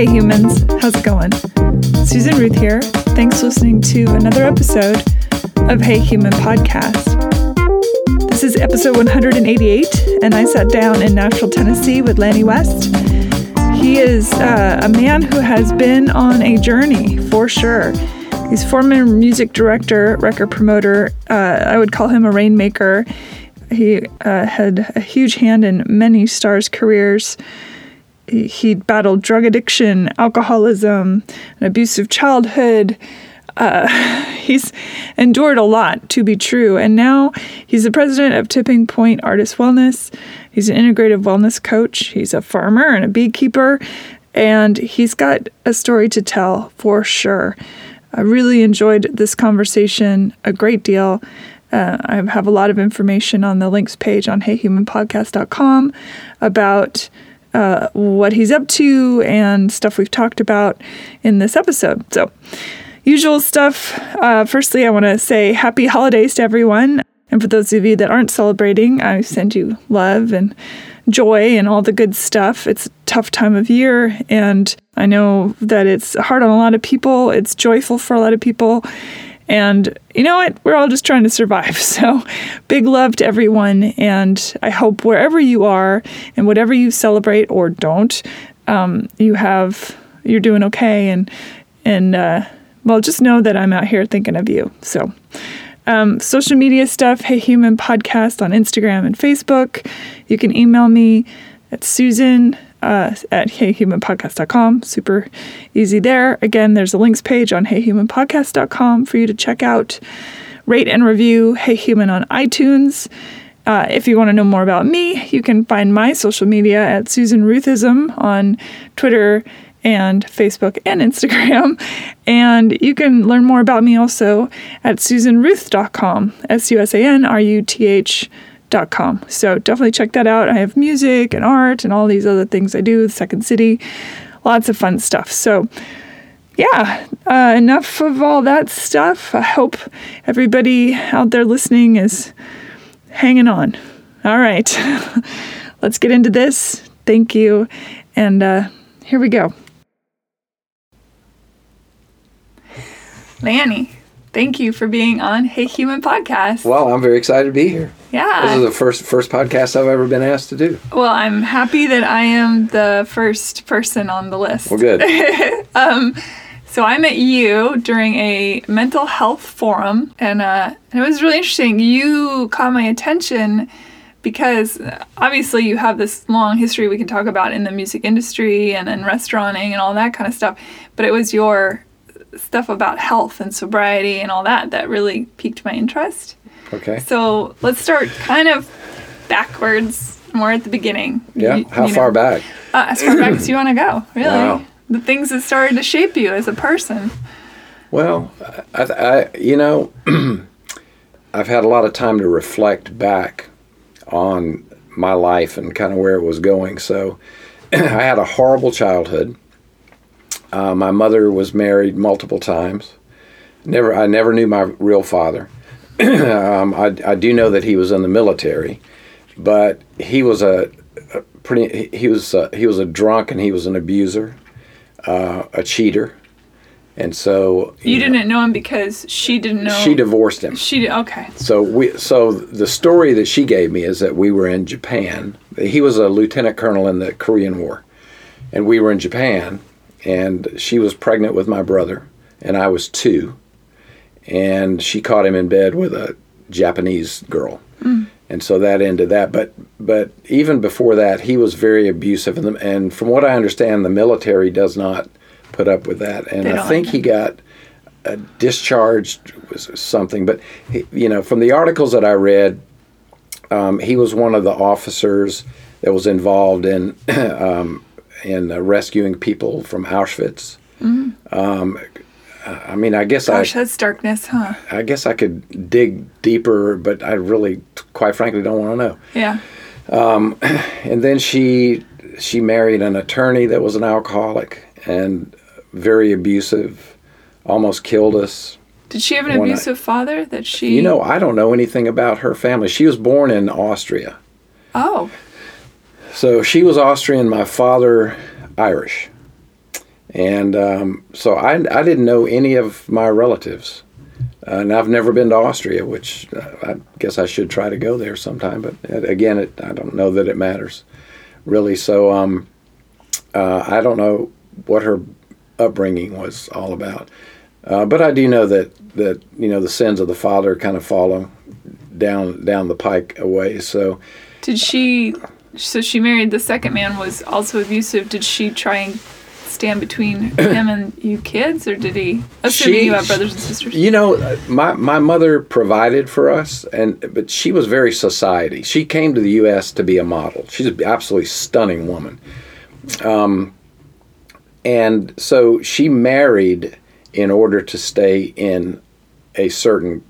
Hey humans, how's it going? Susan Ruth here. Thanks for listening to another episode of Hey Human Podcast. This is episode 188, and I sat down in Nashville, Tennessee with Lanny West. He is uh, a man who has been on a journey for sure. He's former music director, record promoter. Uh, I would call him a rainmaker. He uh, had a huge hand in many stars' careers. He, he battled drug addiction, alcoholism, an abusive childhood. Uh, he's endured a lot to be true. And now he's the president of Tipping Point Artist Wellness. He's an integrative wellness coach. He's a farmer and a beekeeper. And he's got a story to tell for sure. I really enjoyed this conversation a great deal. Uh, I have a lot of information on the links page on heyhumanpodcast.com about uh, what he's up to and stuff we've talked about in this episode. So, usual stuff. Uh, firstly, I want to say happy holidays to everyone. And for those of you that aren't celebrating, I send you love and joy and all the good stuff. It's a tough time of year, and I know that it's hard on a lot of people. It's joyful for a lot of people. And you know what? We're all just trying to survive. So, big love to everyone. And I hope wherever you are and whatever you celebrate or don't, um, you have, you're doing okay. And, and, uh, well, just know that I'm out here thinking of you. So, um, social media stuff, Hey Human Podcast on Instagram and Facebook. You can email me at Susan uh, at heyhumanpodcast.com. Super easy there. Again, there's a links page on heyhumanpodcast.com for you to check out. Rate and review Hey Human on iTunes. Uh, if you want to know more about me, you can find my social media at Susan Ruthism on Twitter and Facebook and Instagram. And you can learn more about me also at susanruth.com, S U S A N R U T H.com. So definitely check that out. I have music and art and all these other things I do with Second City. Lots of fun stuff. So, yeah, uh, enough of all that stuff. I hope everybody out there listening is hanging on. All right, let's get into this. Thank you. And uh, here we go. Lanny, thank you for being on Hey Human Podcast. Well, I'm very excited to be here. Yeah. This is the first first podcast I've ever been asked to do. Well, I'm happy that I am the first person on the list. Well, good. um, so I met you during a mental health forum, and uh, it was really interesting. You caught my attention because obviously you have this long history we can talk about in the music industry and in restauranting and all that kind of stuff. But it was your stuff about health and sobriety and all that that really piqued my interest. Okay. So let's start kind of backwards, more at the beginning. Yeah. You- How you far know. back? Uh, as far back as you want to go, really. Wow. The things that started to shape you as a person. Well, I, I you know, I've had a lot of time to reflect back on my life and kind of where it was going. So, I had a horrible childhood. Uh, my mother was married multiple times. Never, I never knew my real father. um, I, I do know that he was in the military, but he was a, a pretty. He was a, he was a drunk and he was an abuser, uh, a cheater, and so You know, didn't know him because she didn't know. She divorced him. She did. Okay. So we so the story that she gave me is that we were in Japan. He was a lieutenant colonel in the Korean War, and we were in Japan, and she was pregnant with my brother, and I was two, and she caught him in bed with a Japanese girl, and so that ended that. But but even before that, he was very abusive, and, the, and from what I understand, the military does not put up with that, and I think he got uh, discharged was something. But he, you know, from the articles that I read, um, he was one of the officers that was involved in um, in uh, rescuing people from Auschwitz. Um, I mean, I guess Gosh, I that's darkness, huh? I guess I could dig deeper, but I really, quite frankly, don't want to know. Yeah. Um, and then she she married an attorney that was an alcoholic and very abusive, almost killed us. Did she have an abusive father that she? You know, I don't know anything about her family. She was born in Austria. Oh. So she was Austrian, my father Irish. And um, so I, I didn't know any of my relatives. Uh, and I've never been to Austria, which uh, I guess I should try to go there sometime. But uh, again, it, I don't know that it matters, really. So um, uh, I don't know what her upbringing was all about. Uh, but I do know that that you know the sins of the father kind of follow down down the pike away. So Did she? So she married the second man was also abusive. Did she try and stand between him and you kids, or did he? Assuming She- you have brothers and sisters. You know, uh, my my mother provided for us, and but she was very society. She came to the U.S. to be a model. She's an absolutely stunning woman, um, and so she married in order to stay in a certain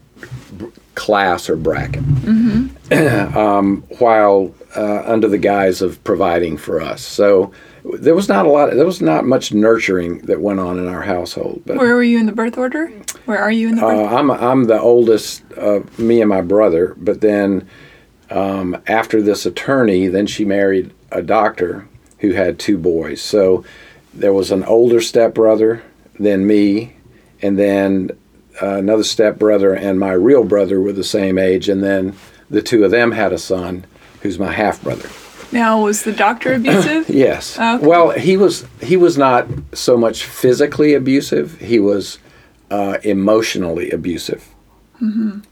class or bracket, um, while uh, under the guise of providing for us. So. There was not a lot. There was not much nurturing that went on in our household. But Where were you in the birth order? Where are you in the birth? uh, I'm I'm the oldest of me and my brother, but then um, after this attorney, then she married a doctor who had two boys. So there was an older stepbrother than me, and then uh, another stepbrother and my real brother were the same age, and then the two of them had a son who's my half brother. Now, was the doctor abusive? Yes. Okay. Well, he was he was not so much physically abusive. He was uh, emotionally abusive.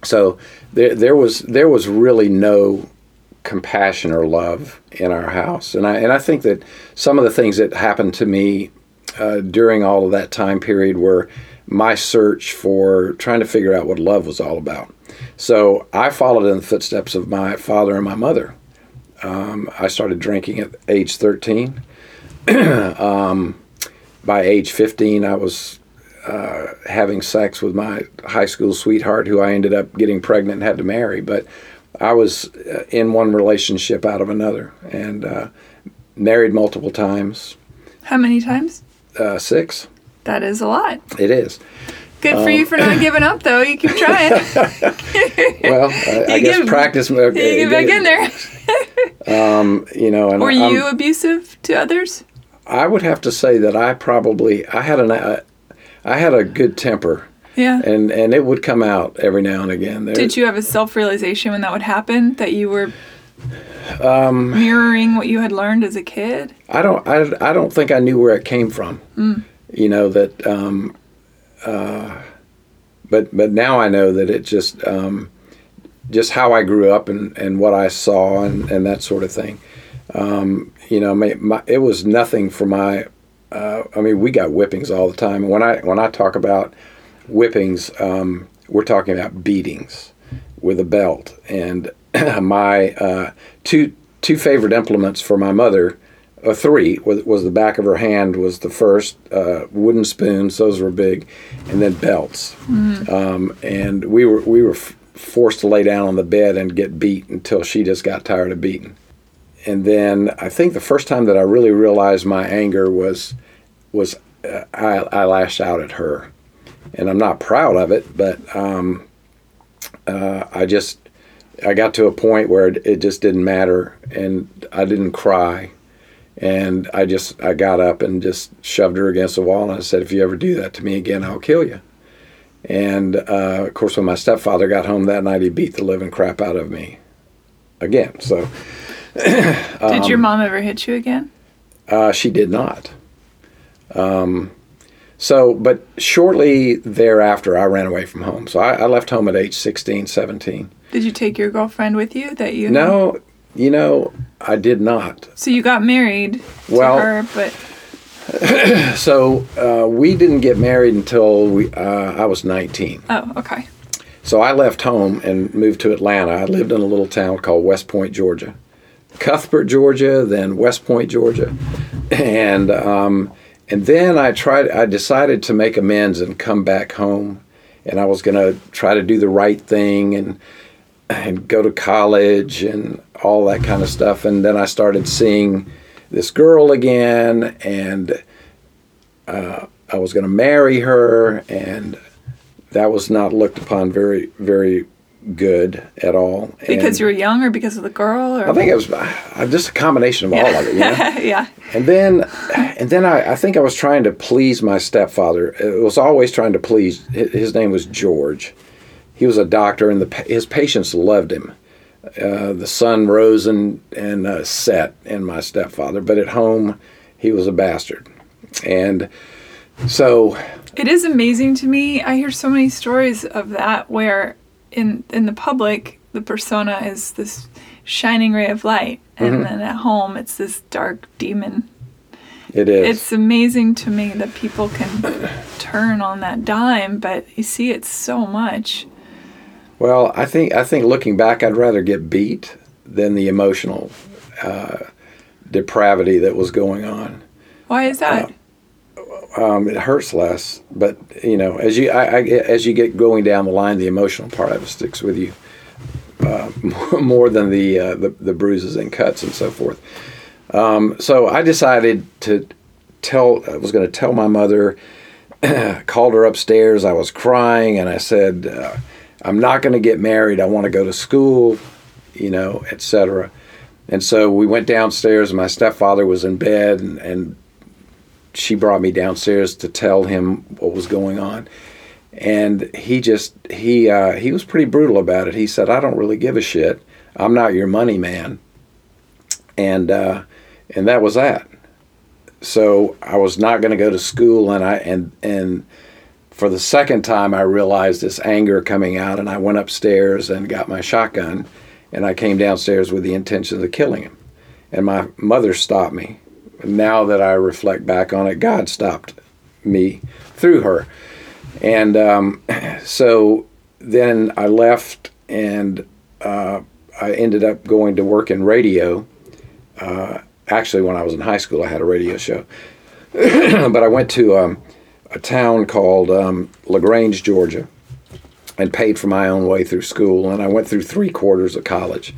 So there there was there was really no compassion or love in our house, and I and I think that some of the things that happened to me uh, during all of that time period were my search for trying to figure out what love was all about. So I followed in the footsteps of my father and my mother. Um, I started drinking at age 13. um, by age 15, I was uh, having sex with my high school sweetheart, who I ended up getting pregnant and had to marry. But I was uh, in one relationship out of another and uh, married multiple times. How many times? Uh, six. That is a lot. It is. Good for you for not giving up, though. You keep trying. Well, I, I guess give- practice. uh, you get back in there. You know, and Were I'm- you abusive to others? I would have to say that I probably I had an uh, I had a good temper, Yeah. and and it would come out every now and again. There, Did you have a self realization when that would happen that you were Um, mirroring what you had learned as a kid? I don't I, I don't think I knew where it came from. You know that, um, uh, but but now I know that it just um, just how I grew up and, and what I saw and, and that sort of thing. Um, you know, my, my, it was nothing for my. Uh, I mean, we got whippings all the time. When I when I talk about whippings, um, we're talking about beatings with a belt. And my uh, two two favorite implements for my mother, uh, three was, was the back of her hand was the first uh, wooden spoons. Those were big, and then belts. Um, and we were we were f- forced to lay down on the bed and get beat until she just got tired of beating. And then I think the first time that I really realized my anger was was uh, I, I lashed out at her, and I'm not proud of it, but um, uh, I just I got to a point where it, it just didn't matter, and I didn't cry, and I just I got up and just shoved her against the wall, and I said, "If you ever do that to me again, I'll kill you." And uh, of course, when my stepfather got home that night, he beat the living crap out of me again. So Did Um, your mom ever hit you again? uh, she did not. Um, so, but shortly thereafter, I ran away from home. So I, I left home at age 16, 17. Did you take your girlfriend with you that you No, you know, I did not. So you got married Well- to her, but So uh, we didn't get married until we, uh, I was 19. oh, okay. So I left home and moved to Atlanta. I lived in a little town called West Point, Georgia. Cuthbert, Georgia, then West Point, Georgia. And um, and then I tried I decided to make amends and come back home and I was going to try to do the right thing and and go to college and all that kind of stuff and then I started seeing this girl again and uh, I was going to marry her and that was not looked upon very very good at all. Because you were young, or because of the girl, or I think it was uh, just a combination of all of it. You know? yeah. And then, and then I, I think I was trying to please my stepfather. It was always trying to please. His name was George. He was a doctor, and the his patients loved him. Uh, the sun rose and and uh, set in my stepfather, but at home he was a bastard. And so, It is amazing to me. I hear so many stories of that where in in the public the persona is this shining ray of light and Mm-hmm. then at home it's this dark demon. it is. It's amazing to me that people can turn on that dime, but you see it so much. Well, I think I think looking back, I'd rather get beat than the emotional uh, depravity that was going on. Why is that? Um, it hurts less, but you know, as you I, I, as you get going down the line, the emotional part of it sticks with you uh, more than the, uh, the the bruises and cuts and so forth. Um, so I decided to tell. I was going to tell my mother. called her upstairs. I was crying, and I said, uh, "I'm not going to get married. I want to go to school, you know, etc." And so we went downstairs. My stepfather was in bed, and, and she brought me downstairs to tell him what was going on. And he just he uh, he was pretty brutal about it. He said, "I don't really give a shit. I'm not your money man." And uh, and that was that so I was not going to go to school, and I and and for the second time I realized this anger coming out, and I went upstairs and got my shotgun, and I came downstairs with the intention of killing him, and my mother stopped me. Now that I reflect back on it, God stopped me through her, and um, so then I left, and uh, I ended up going to work in radio actually when I was in high school, I had a radio show. but I went to um, a town called um, Lagrange, Georgia, and paid for my own way through school. And I went through three quarters of college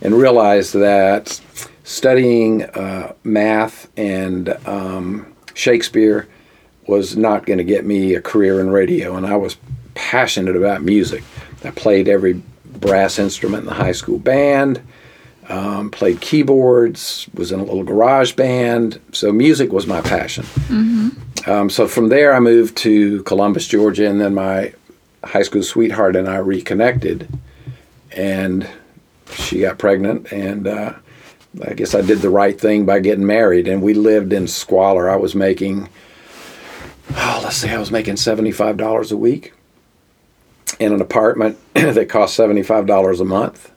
and realized that studying uh, math and um, Shakespeare was not going to get me a career in radio. And I was passionate about music. I played every brass instrument in the high school band um, played keyboards, was in a little garage band. So music was my passion. Um, so from there, I moved to Columbus, Georgia, and then my high school sweetheart and I reconnected, and she got pregnant, and uh, I guess I did the right thing by getting married, and we lived in squalor. I was making, oh, let's see, I was making seventy-five dollars a week in an apartment that cost seventy-five dollars a month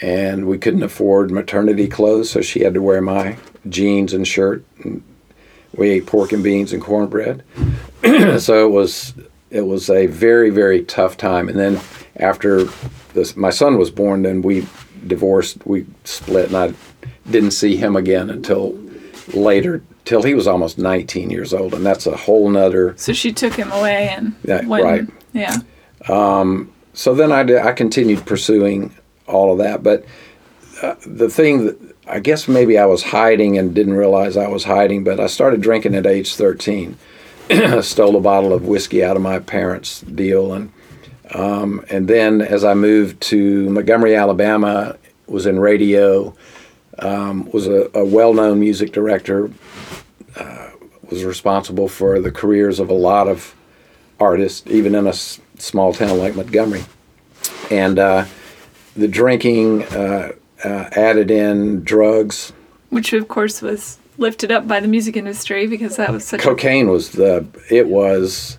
and we couldn't afford maternity clothes, so she had to wear my jeans and shirt. And we ate pork and beans and cornbread, so it was it was a very very tough time. And then after this, my son was born, then we divorced, we split, and I didn't see him again until later, till he was almost 19 years old, and that's a whole nother. So she took him away and Yeah, went, right. Yeah. so then I, did, I continued pursuing all of that. But uh, the thing that I guess maybe I was hiding and didn't realize I was hiding, but I started drinking at age 13. I stole a bottle of whiskey out of my parents' deal. And, um, and then as I moved to Montgomery, Alabama, was in radio, um, was a, a well known music director, uh, was responsible for the careers of a lot of artists, even in a s- small town like Montgomery. And uh, the drinking uh, uh, added in drugs. Which of course was lifted up by the music industry because that was such a Cocaine was the, it was,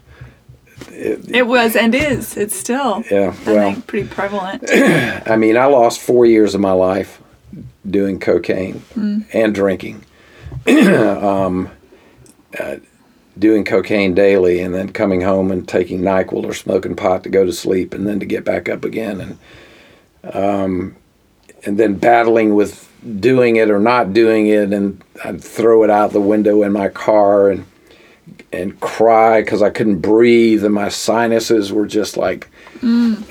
It was and is. It's still. Yeah, I well- think pretty prevalent. I mean, I lost four years of my life doing cocaine and drinking. um, uh, doing cocaine daily and then coming home and taking NyQuil or smoking pot to go to sleep and then to get back up again and um, and then battling with doing it or not doing it and I'd throw it out the window in my car and and cry because I couldn't breathe and my sinuses were just like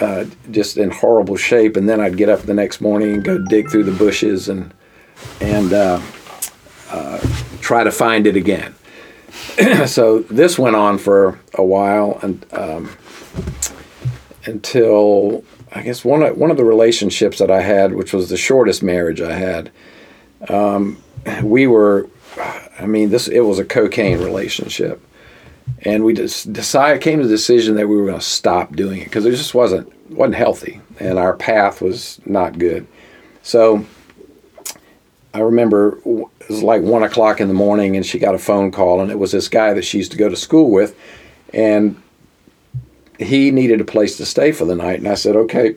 uh, just in horrible shape. And then I'd get up the next morning and go dig through the bushes and and uh, uh, try to find it again. So this went on for a while and um, until I guess one of, one of the relationships that I had, which was the shortest marriage I had, um, we were, I mean, this it was a cocaine relationship, and we just decided came to the decision that we were going to stop doing it because it just wasn't wasn't healthy, and our path was not good. So I remember it was like one o'clock in the morning, and she got a phone call, and it was this guy that she used to go to school with, and he needed a place to stay for the night, and I said, okay,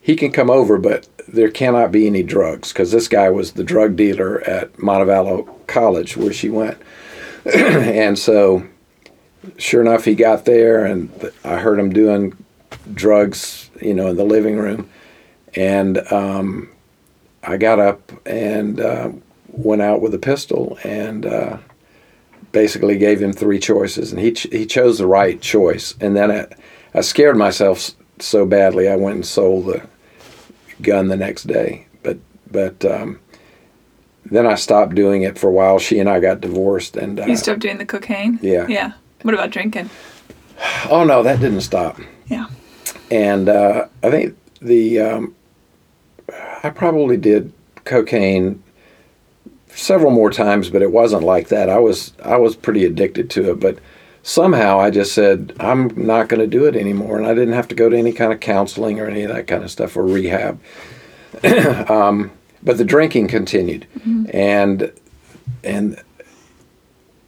he can come over, but there cannot be any drugs because this guy was the drug dealer at Montevallo College where she went, and so sure enough, he got there, and I heard him doing drugs, you know, in the living room, and um, I got up and uh, went out with a pistol and. Uh, basically gave him three choices, and he ch- he chose the right choice. And then I, I scared myself so badly, I went and sold the gun the next day. But but um, then I stopped doing it for a while. She and I got divorced, and uh, You stopped doing the cocaine? Yeah. Yeah. What about drinking? oh no, that didn't stop. Yeah. And uh, I think the um, I probably did cocaine several more times, but it wasn't like that. I was I was pretty addicted to it, but somehow I just said I'm not going to do it anymore, and I didn't have to go to any kind of counseling or any of that kind of stuff or rehab. um, but the drinking continued, and and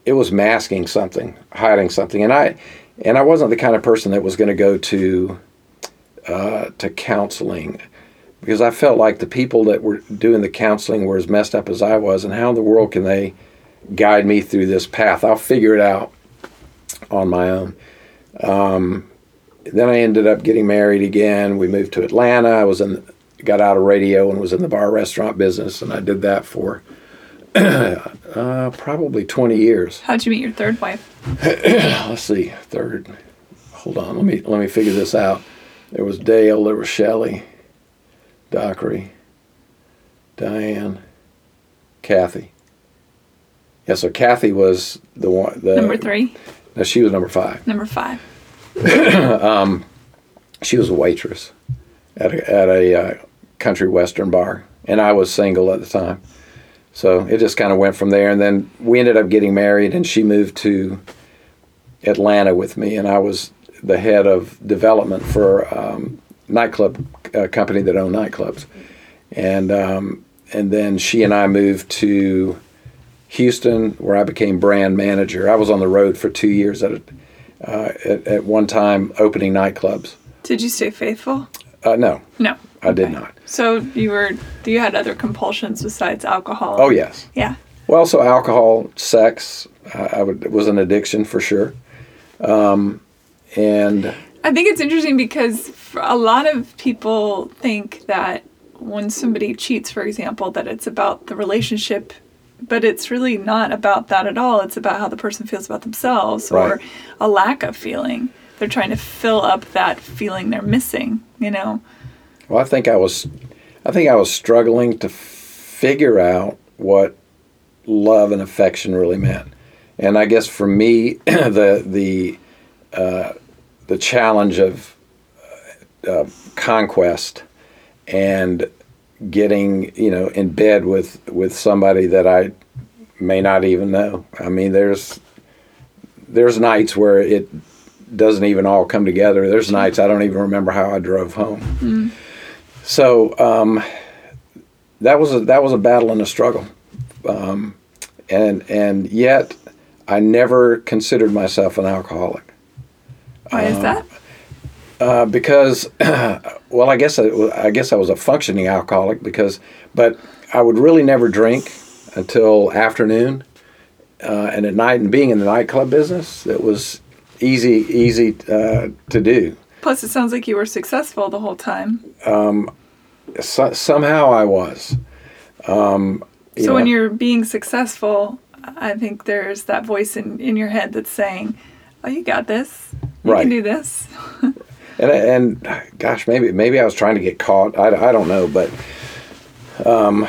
it was masking something, hiding something, and I and I wasn't the kind of person that was going to go to uh, to counseling because I felt like the people that were doing the counseling were as messed up as I was, and how in the world can they guide me through this path? I'll figure it out on my own. Um, then I ended up getting married again. We moved to Atlanta. I was in, got out of radio and was in the bar restaurant business, and I did that for uh, probably 20 years. How'd you meet your third wife? Let's see, third. Hold on, let me let me figure this out. There was Dale. There was Shelley. Dockery, Diane, Kathy. Yeah, so Kathy was the one. The, Number three. No, she was number five. Number five. um, She was a waitress at a, at a uh, country western bar, and I was single at the time. So it just kind of went from there, and then we ended up getting married, and she moved to Atlanta with me, and I was the head of development for um, nightclub uh, company that owned nightclubs, and um, and then she and I moved to Houston, where I became brand manager. I was on the road for two years at a, uh, at, at one time opening nightclubs. Did you stay faithful? Uh, no, No. I did not. So you were you had other compulsions besides alcohol? Oh yes. Yeah. Well, so alcohol, sex, uh, I would, was an addiction for sure. Um, and I think it's interesting because a lot of people think that when somebody cheats, for example, that it's about the relationship, but it's really not about that at all. It's about how the person feels about themselves or a lack of feeling. They're trying to fill up that feeling they're missing, you know? well, I think I was, I think I was struggling to figure out what love and affection really meant. And I guess for me, the the uh, the challenge of uh, conquest and getting you know in bed with with somebody that I may not even know. I mean, there's there's nights where it doesn't even all come together. There's nights I don't even remember how I drove home. So um, that was a that was a battle and a struggle, um, and and yet I never considered myself an alcoholic Why is that? uh, because well I guess I, I guess I was a functioning alcoholic because but I would really never drink until afternoon uh, and at night and being in the nightclub business it was easy easy uh, to do. Plus, it sounds like you were successful the whole time. So, somehow I was. Um, So when you're being successful, I think there's that voice in, in your head that's saying, "Oh, you got this. You Right. can do this." and and gosh, maybe maybe I was trying to get caught. I, I don't know, but um,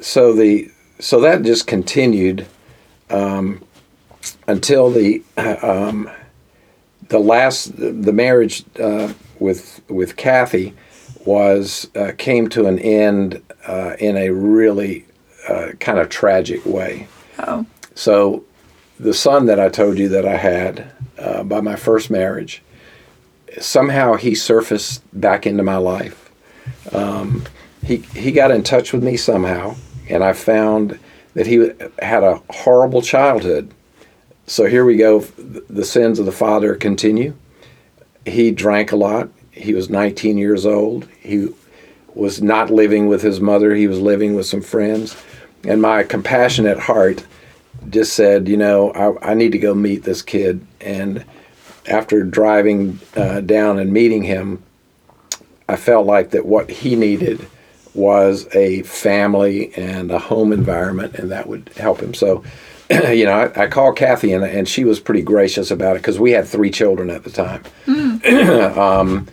so the so that just continued um, until the um, the last the marriage uh, with with Kathy was uh, came to an end uh, in a really uh, kind of tragic way. Oh. So, the son that I told you that I had uh, by my first marriage, somehow he surfaced back into my life. Um, he he got in touch with me somehow, and I found that he had a horrible childhood. So here we go. The sins of the father continue. He drank a lot. He was 19 years old. He was not living with his mother. He was living with some friends. And my compassionate heart just said, you know, I, I need to go meet this kid. And after driving uh, down and meeting him, I felt like that what he needed was a family and a home environment, and that would help him. So, you know, I, I called Kathy, and, and she was pretty gracious about it because we had three children at the time um,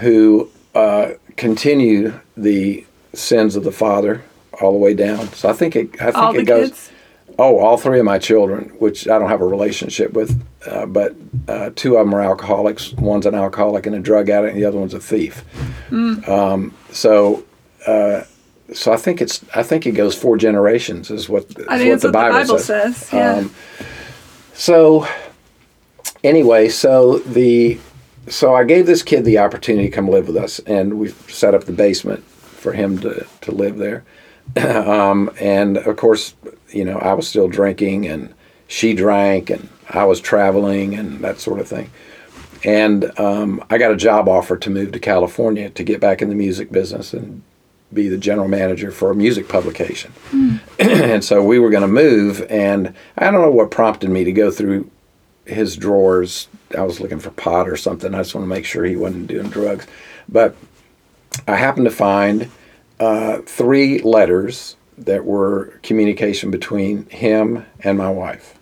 who uh, continue the sins of the father all the way down. So I think it, I think All it goes. kids? Oh, all three of my children, which I don't have a relationship with, uh, but uh, two of them are alcoholics. One's an alcoholic and a drug addict, and the other one's a thief. Mm. Um, so, uh, so I think it's I think it goes four generations is what, is I what that's what the Bible says. Yeah. Um, so, anyway, so the so I gave this kid the opportunity to come live with us, and we set up the basement for him to to live there. um, and of course, you know, I was still drinking, and she drank, and I was traveling, and that sort of thing. And um, I got a job offer to move to California to get back in the music business and be the general manager for a music publication. and so we were going to move, and I don't know what prompted me to go through his drawers. I was looking for pot or something. I just want to make sure he wasn't doing drugs. But I happened to find uh, three letters that were communication between him and my wife,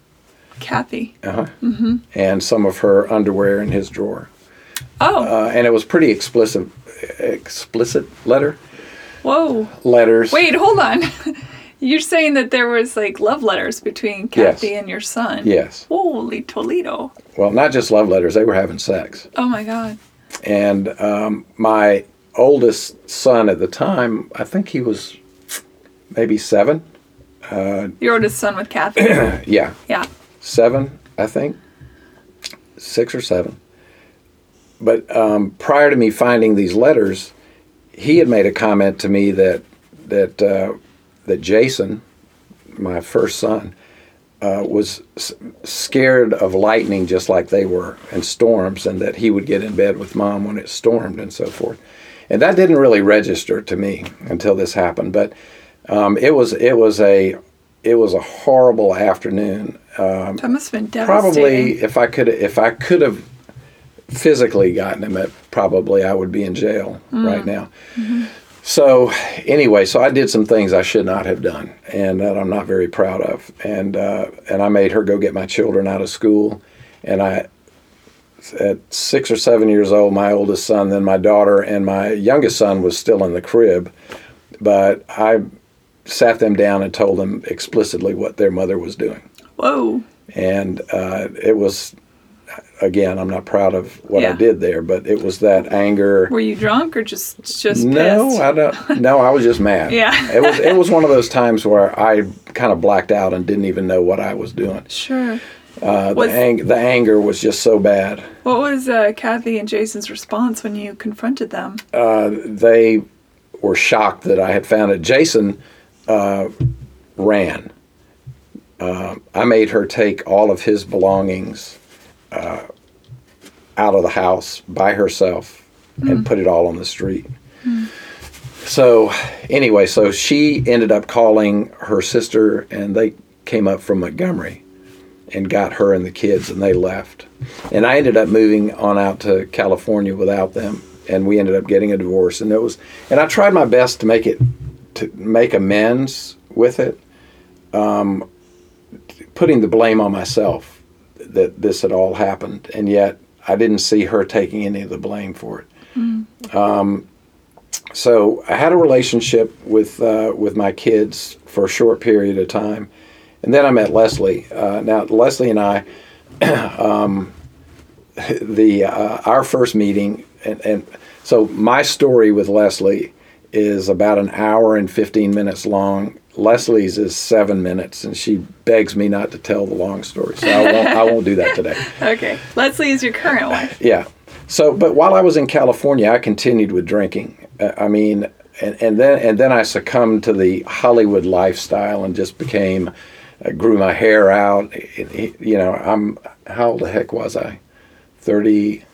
Kathy. uh-huh. and some of her underwear in his drawer. Oh, Uh, and it was pretty explicit, explicit letter whoa. letters. Wait, hold on. You're saying that there was like love letters between Kathy Yes. and your son? Yes. Holy Toledo. Well, not just love letters. They were having sex. Oh my God. And um, my oldest son at the time, I think he was maybe seven. Your oldest son with Kathy. Yeah, yeah. seven, I think, six or seven. But um, prior to me finding these letters, he had made a comment to me that that uh, that Jason, my first son, uh, was s- scared of lightning just like they were and storms, and that he would get in bed with mom when it stormed and so forth. And that didn't really register to me until this happened. But um, it was it was a it was a horrible afternoon. Um, That must have been devastating. probably if I could if I could have physically gotten him, it probably I would be in jail right now. So anyway, so I did some things I should not have done, and that I'm not very proud of. And uh, and I made her go get my children out of school, and I. At six or seven years old, my oldest son, then my daughter, and my youngest son was still in the crib. But I sat them down and told them explicitly what their mother was doing Whoa. and uh, it was again i'm not proud of what i did there but it was that anger Were you drunk or just just no pissed? i don't no i was just mad Yeah. it was it was one of those times where i kind of blacked out and didn't even know what i was doing Sure. uh, the, Was- ang- the anger was just so bad What was uh, Kathy and Jason's response when you confronted them? uh, they were shocked that i had found it jason uh, ran. Uh, i made her take all of his belongings uh, out of the house by herself and put it all on the street. So anyway so she ended up calling her sister and they came up from montgomery and got her and the kids and they left. And i ended up moving on out to california without them and we ended up getting a divorce. And it was and i tried my best to make it to make amends with it um, putting the blame on myself that this had all happened and yet i didn't see her taking any of the blame for it. Um, so i had a relationship with uh, with my kids for a short period of time and then i met leslie. Uh, now leslie and i um, the uh, our first meeting, and, and so my story with Leslie is about an hour and 15 minutes long. Leslie's is seven minutes, and she begs me not to tell the long story, so I won't, I won't do that today. Okay. Leslie is your current wife. Yeah. So, but while I was in California, I continued with drinking. Uh, I mean, and, and then and then I succumbed to the Hollywood lifestyle and just became, uh, grew my hair out. It- it- you know, I'm how old the heck was I? Thirty.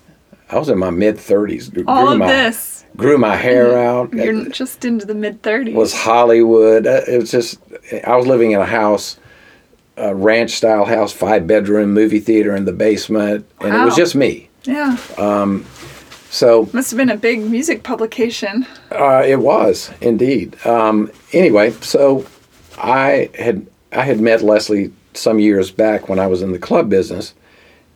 I was in my mid thirties. All of this. Grew my hair out. You're just into the mid 30s. was Hollywood. Uh, It was just I was living in a house, a ranch style house, five bedroom, movie theater in the basement, and it was just me. yeah. Um, So Must have been a big music publication. uh, it was indeed. Um, anyway, so I had I had met Leslie some years back when I was in the club business,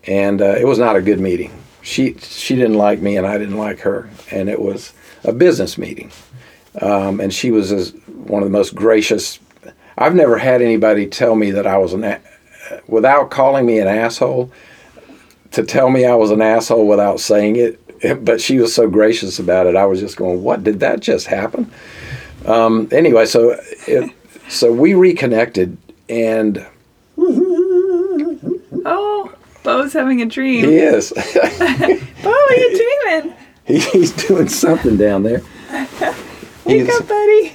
and uh, it was not a good meeting. She she didn't like me, and I didn't like her, and it was a business meeting. Um, and she was as, one of the most gracious. I've never had anybody tell me that I was an a- without calling me an asshole. To tell me I was an asshole without saying it, but she was so gracious about it. I was just going, "What did that just happen?" Um, anyway, so it, so we reconnected, and Oh, Bo's having a dream. he is Bo, are you dreaming? he's doing something down there. Wake He's, up, buddy.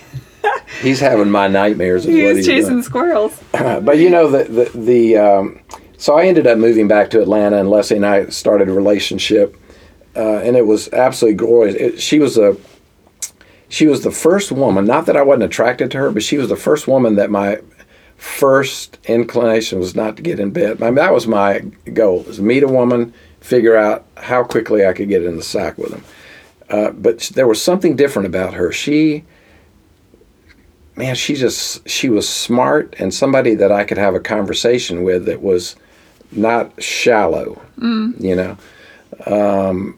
he's having my nightmares. Is He is he's chasing doing. squirrels. but you know the the, the um, so I ended up moving back to Atlanta, and Leslie and I started a relationship, uh, and it was absolutely glorious. It, she was a she was the first woman. Not that I wasn't attracted to her, but she was the first woman that my first inclination was not to get in bed. I mean, that was my goal: was meet a woman, figure out how quickly I could get in the sack with them. Uh, but there was something different about her. She man, she just she was smart and somebody that I could have a conversation with that was not shallow, you know. Um,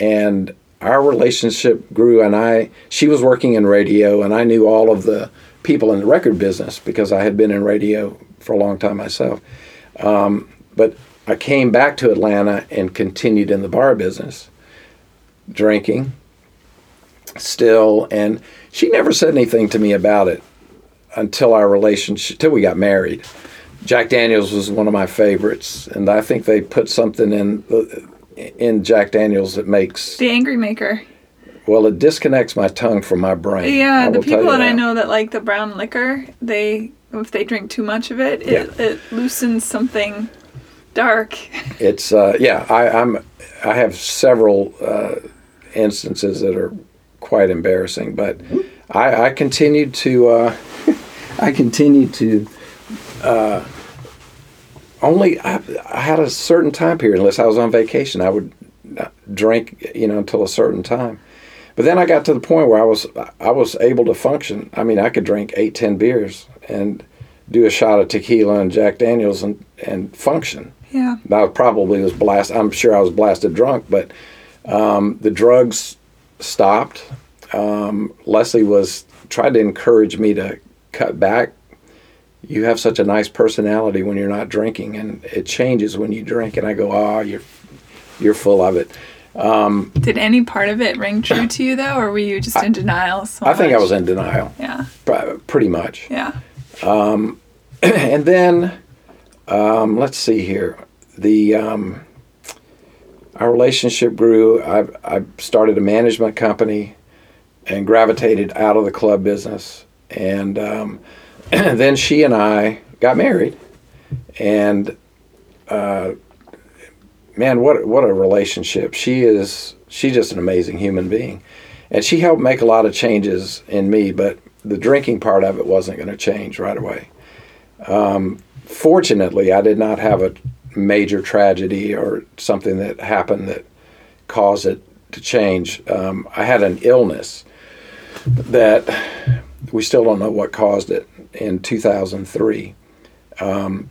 and our relationship grew, and I she was working in radio, and I knew all of the people in the record business because I had been in radio for a long time myself. Um, but I came back to Atlanta and continued in the bar business, drinking still, and she never said anything to me about it until our relationship, till we got married. Jack Daniels was one of my favorites, and I think they put something in in Jack Daniels that makes The Angry Maker. Well, it disconnects my tongue from my brain. Yeah, the people you that I know that like the brown liquor, they if they drink too much of it, it, Yeah. it loosens something dark. It's uh, yeah. I, I'm I have several uh, instances that are quite embarrassing, but I, I continued to uh, I continued to uh, only I, I had a certain time period unless I was on vacation. I would drink you know until a certain time. But then I got to the point where I was I was able to function. I mean, I could drink eight, ten beers and do a shot of tequila and Jack Daniels and, and function. Yeah. I probably was blasted. I'm sure I was blasted drunk, but um, the drugs stopped. Um, Leslie was tried to encourage me to cut back. You have such a nice personality when you're not drinking, and it changes when you drink. And I go, "Ah, you're you're full of it." Did any part of it ring true to you though, or were you just in denial? So I think I was in denial, Yeah. pr- pretty much. Yeah. and then um, let's see here the um, our relationship grew I, I started a management company and gravitated out of the club business and um, then she and i got married and uh, man what what a relationship she is she's just an amazing human being and she helped make a lot of changes in me but the drinking part of it wasn't going to change right away fortunately, I did not have a major tragedy or something that happened that caused it to change. Um, I had an illness that we still don't know what caused it in 2003. Um,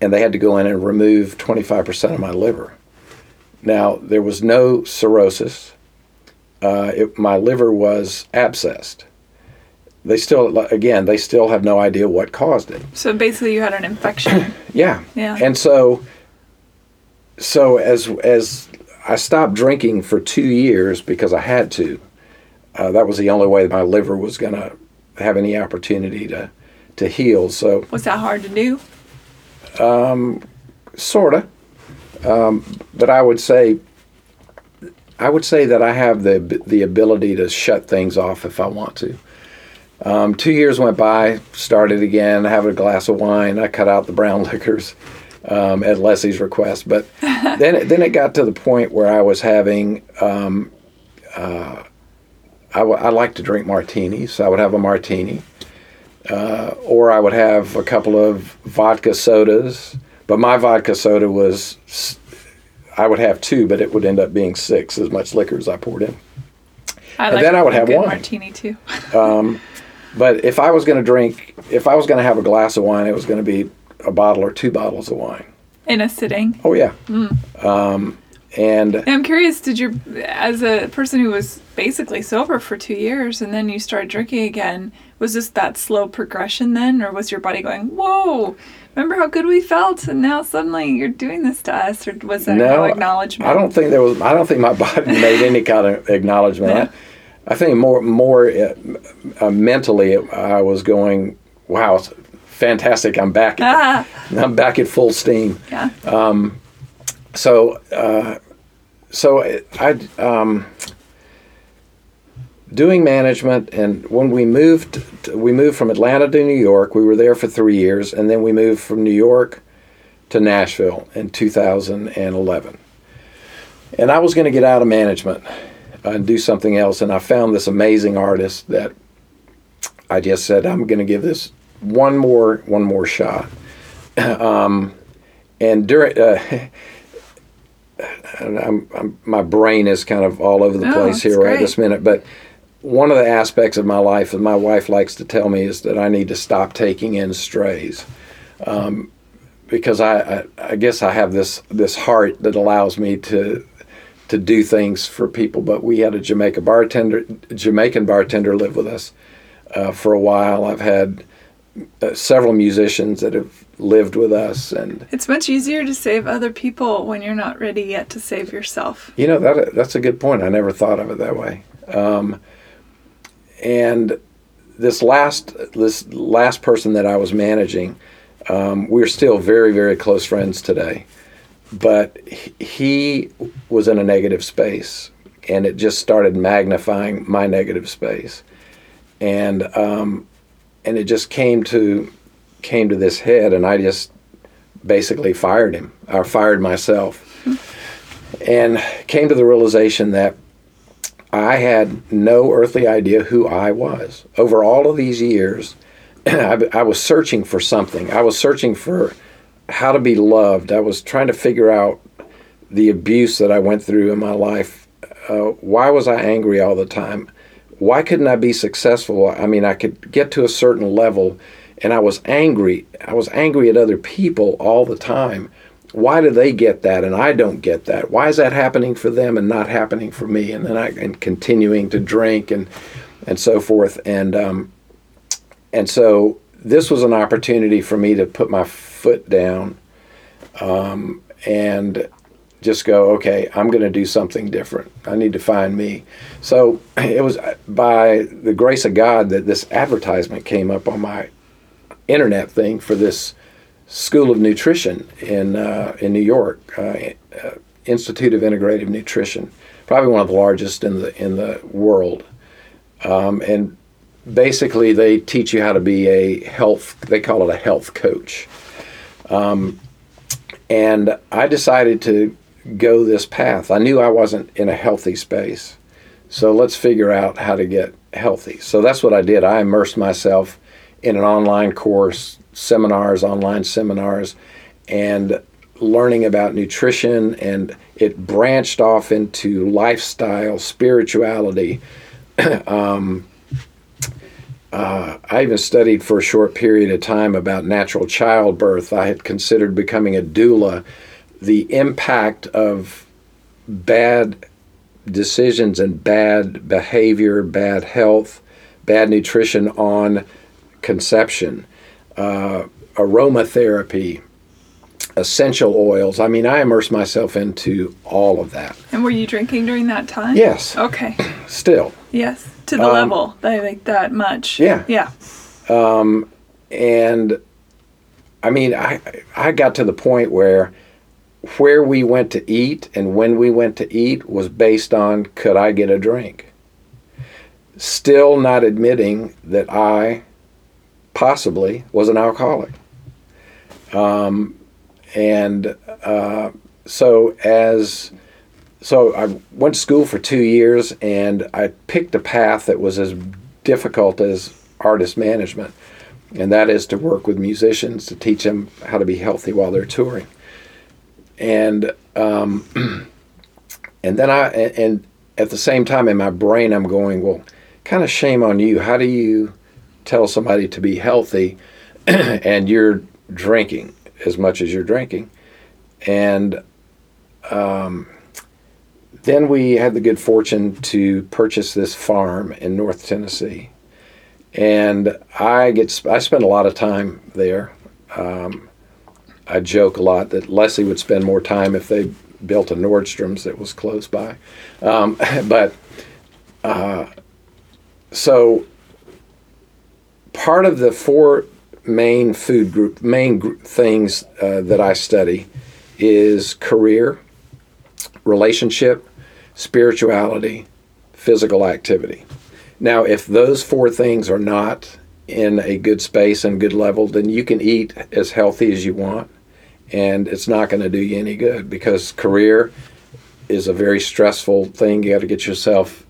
and they had to go in and remove 25% of my liver. Now, there was no cirrhosis. Uh, it, my liver was abscessed. They still, again, they still have no idea what caused it. So basically, you had an infection. Yeah. Yeah. And so so as as I stopped drinking for two years because I had to. Uh, that was the only way my liver was going to have any opportunity to to heal. So Was that hard to do? Sorta, um, but I would say I would say that I have the the ability to shut things off if I want to. Um, two years went by, started again, having a glass of wine. I cut out the brown liquors um, at Leslie's request, but then it, then it got to the point where I was having. Um, uh, I, w- I like to drink martinis, so I would have a martini, uh, or I would have a couple of vodka sodas. But my vodka soda was, I would have two, but it would end up being six as much liquor as I poured in. I And then I would have wine. martini too. But if I was going to drink, if I was going to have a glass of wine, it was going to be a bottle or two bottles of wine. In a sitting. Oh yeah. Mm. Um, and And I'm curious, did you, as a person who was basically sober for two years and then you started drinking again, was this that slow progression then? Or was your body going, whoa, remember how good we felt? And now suddenly you're doing this to us? Or was there no, no acknowledgement? I don't think there was. I don't think my body made any kind of acknowledgement. Yeah. I, I think more more uh, uh, mentally, I was going, "Wow, fantastic! I'm back. At, Ah, I'm back at full steam." yeah. Um, so uh, so I um, doing management, and when we moved, to, we moved from Atlanta to New York. We were there for three years, and then we moved from New York to Nashville in 2011. And I was going to get out of management and do something else, and I found this amazing artist that I just said I'm going to give this one more one more shot. um, and during uh, I'm, I'm, my brain is kind of all over the Oh, place here right great. this minute. But one of the aspects of my life that my wife likes to tell me is that I need to stop taking in strays, um, because I, I I guess I have this this heart that allows me to to do things for people. But we had a Jamaica bartender, Jamaican bartender, live with us uh, for a while. I've had uh, several musicians that have lived with us, and It's much easier to save other people when you're not ready yet to save yourself. You know that that's a good point. I never thought of it that way. Um, and this last this last person that I was managing, um, we're still very very close friends today. But he- was in a negative space, and it just started magnifying my negative space, and um, and it just came to came to this head, and I just basically fired him. I fired myself and came to the realization that I had no earthly idea who I was. Over all of these years, I, I was searching for something. I was searching for how to be loved. I was trying to figure out the abuse that I went through in my life. Uh, why was I angry all the time? Why couldn't I be successful? I mean, I could get to a certain level, and I was angry. I was angry at other people all the time why do they get that and I don't get that? Why is that happening for them and not happening for me? And then I and continuing to drink and and so forth. And um, and so this was an opportunity for me to put my foot down um, and just go, okay, I'm going to do something different. I need to find me. So it was by the grace of God that this advertisement came up on my internet thing for this School of Nutrition in uh, in New York, uh, uh, Institute of Integrative Nutrition, probably one of the largest in the in the world. Um, and basically, they teach you how to be a health. They call it a health coach. Um, and I decided to go this path. I knew I wasn't in a healthy space, so let's figure out how to get healthy. So that's what I did. I immersed myself in an online course, seminars, online seminars, and learning about nutrition. And it branched off into lifestyle, spirituality. um, uh, I even studied for a short period of time about natural childbirth. I had considered becoming a doula. The impact of bad decisions and bad behavior, bad health, bad nutrition on conception, uh, aromatherapy, essential oils. I mean, I immerse myself into all of that. And were you drinking during that time? Yes, Okay. still. Yes. To the level that I like that much. Um, Yeah. Yeah. and I mean, I I got to the point where where we went to eat and when we went to eat was based on could I get a drink. Still not admitting that I possibly was an alcoholic. Um, and uh, so as so I went to school for two years and I picked a path that was as difficult as artist management and that is to work with musicians to teach them how to be healthy while they're touring. And um, and then I and at the same time in my brain I'm going, well, kind of shame on you. How do you tell somebody to be healthy and you're drinking as much as you're drinking? And um, then we had the good fortune to purchase this farm in North Tennessee and I get I spend a lot of time there. Um, I joke a lot that Leslie would spend more time if they built a Nordstrom's that was close by, um, but uh, so part of the four main food group main gr- things uh, that I study is career, relationship, spirituality, physical activity. Now, if those four things are not in a good space and good level, then you can eat as healthy as you want, and it's not going to do you any good because career is a very stressful thing. You got to get yourself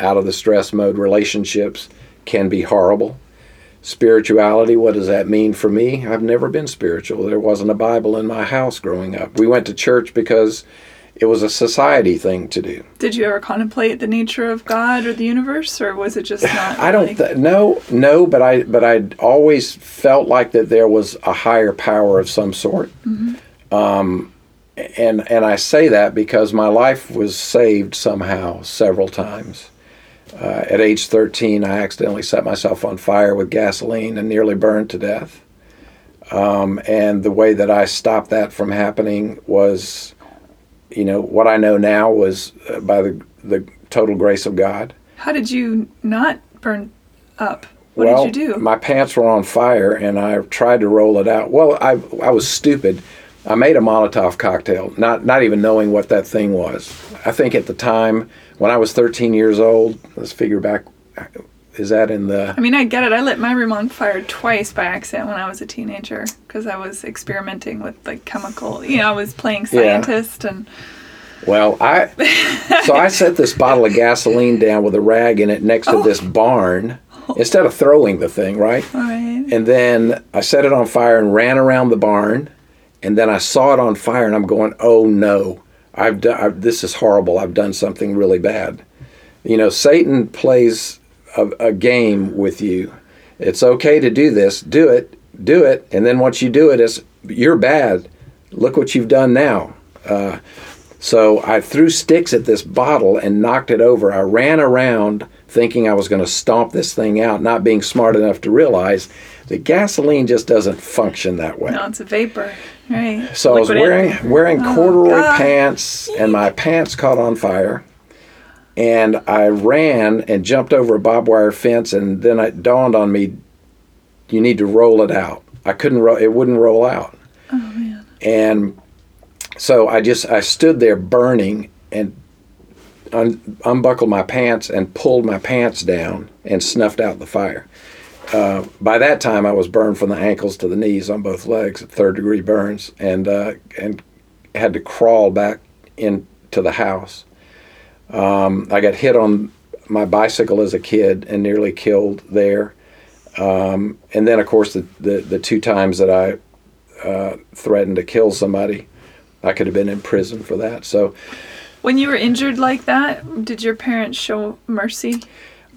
out of the stress mode. Relationships can be horrible. Spirituality, what does that mean for me? I've never been spiritual. There wasn't a Bible in my house growing up. We went to church because it was a society thing to do. Did you ever contemplate the nature of God or the universe, or was it just not? I don't like- th- no no, but I but I always felt like that there was a higher power of some sort. Um, and and I say that because my life was saved somehow several times. Uh, at age 13, I accidentally set myself on fire with gasoline and nearly burned to death. Um, and the way that I stopped that from happening was, you know, what I know now was uh, by the the total grace of God. How did you not burn up? What well, did you do? My pants were on fire, and I tried to roll it out. Well, I I was stupid. I made a Molotov cocktail, not not even knowing what that thing was. I think at the time when I was 13 years old, let's figure back. Is that in the? I mean, I get it. I lit my room on fire twice by accident when I was a teenager because I was experimenting with like chemical. You know, I was playing Yeah. scientist and Well, I so I set this bottle of gasoline down with a rag in it next to oh. this barn instead of throwing the thing, right? all right. And then I set it on fire and ran around the barn. And then I saw it on fire, and I'm going, "Oh no! I've done. I've, this is horrible. I've done something really bad." You know, Satan plays a, a game with you. It's okay to do this. Do it. Do it. And then once you do it, it's you're bad. Look what you've done now. Uh, so I threw sticks at this bottle and knocked it over. I ran around thinking I was going to stomp this thing out, not being smart enough to realize that gasoline just doesn't function that way. No, it's a vapor, right? So I was wearing wearing Oh, corduroy God. pants, and my pants caught on fire. And I ran and jumped over a barbed wire fence, and then it dawned on me, you need to roll it out. I couldn't roll; it wouldn't roll out. Oh man. And so I just I stood there burning and un- unbuckled my pants and pulled my pants down and snuffed out the fire. Uh, by that time, I was burned from the ankles to the knees on both legs, third degree burns, and uh, and had to crawl back into the house. Um, I got hit on my bicycle as a kid and nearly killed there. Um, and then, of course, the, the, the two times that I uh, threatened to kill somebody, I could have been in prison for that. So When you were injured like that, did your parents show mercy?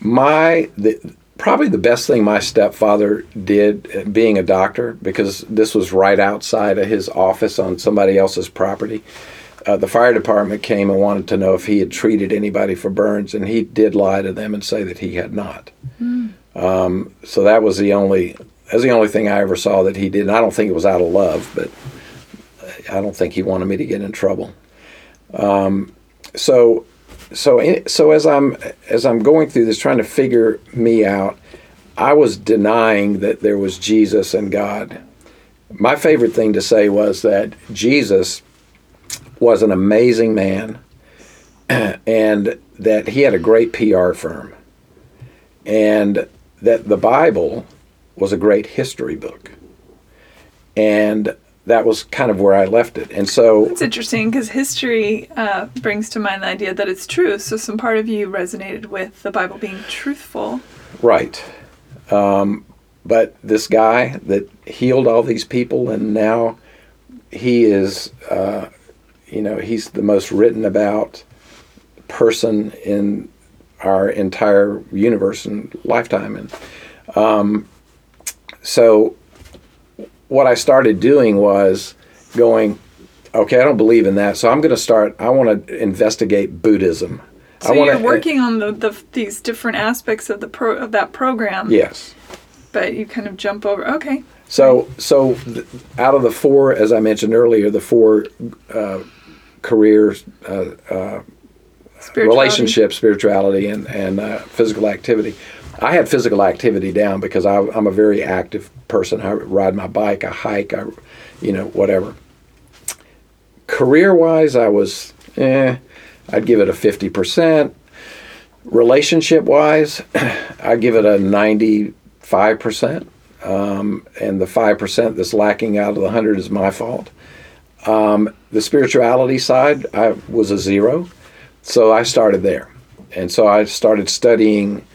my the, probably the best thing my stepfather did uh, being a doctor because this was right outside of his office on somebody else's property uh, the fire department came and wanted to know if he had treated anybody for burns and he did lie to them and say that he had not. Um, so that was the only that's the only thing i ever saw that he did. And i don't think it was out of love but I don't think he wanted me to get in trouble. Um, so, so, so as I'm as I'm going through this, trying to figure me out, I was denying that there was Jesus and God. My favorite thing to say was that Jesus was an amazing man, and that he had a great PR firm, and that the Bible was a great history book. And that was kind of where I left it. And so It's interesting because history uh, brings to mind the idea that it's true. So some part of you resonated with the Bible being truthful. Right. Um, but this guy that healed all these people, and now he is, uh, you know, he's the most written about person in our entire universe and lifetime. And um, so what I started doing was going, okay, I don't believe in that, so I'm going to start. I want to investigate Buddhism. So I wanna, you're working on the, the these different aspects of the pro of that program. Yes. But you kind of jump over. Okay. So so th- out of the four, as I mentioned earlier, the four uh, careers, uh, uh, Spirituality. relationship, spirituality, and and uh, physical activity. I had physical activity down because I, I'm a very active person. I ride my bike, I hike, I, you know, whatever. Career wise, I was, eh, I'd give it a 50%. Relationship wise, I'd give it a 95%. Um, and the 5% that's lacking out of the 100 is my fault. Um, the spirituality side, I was a zero. So I started there. And so I started studying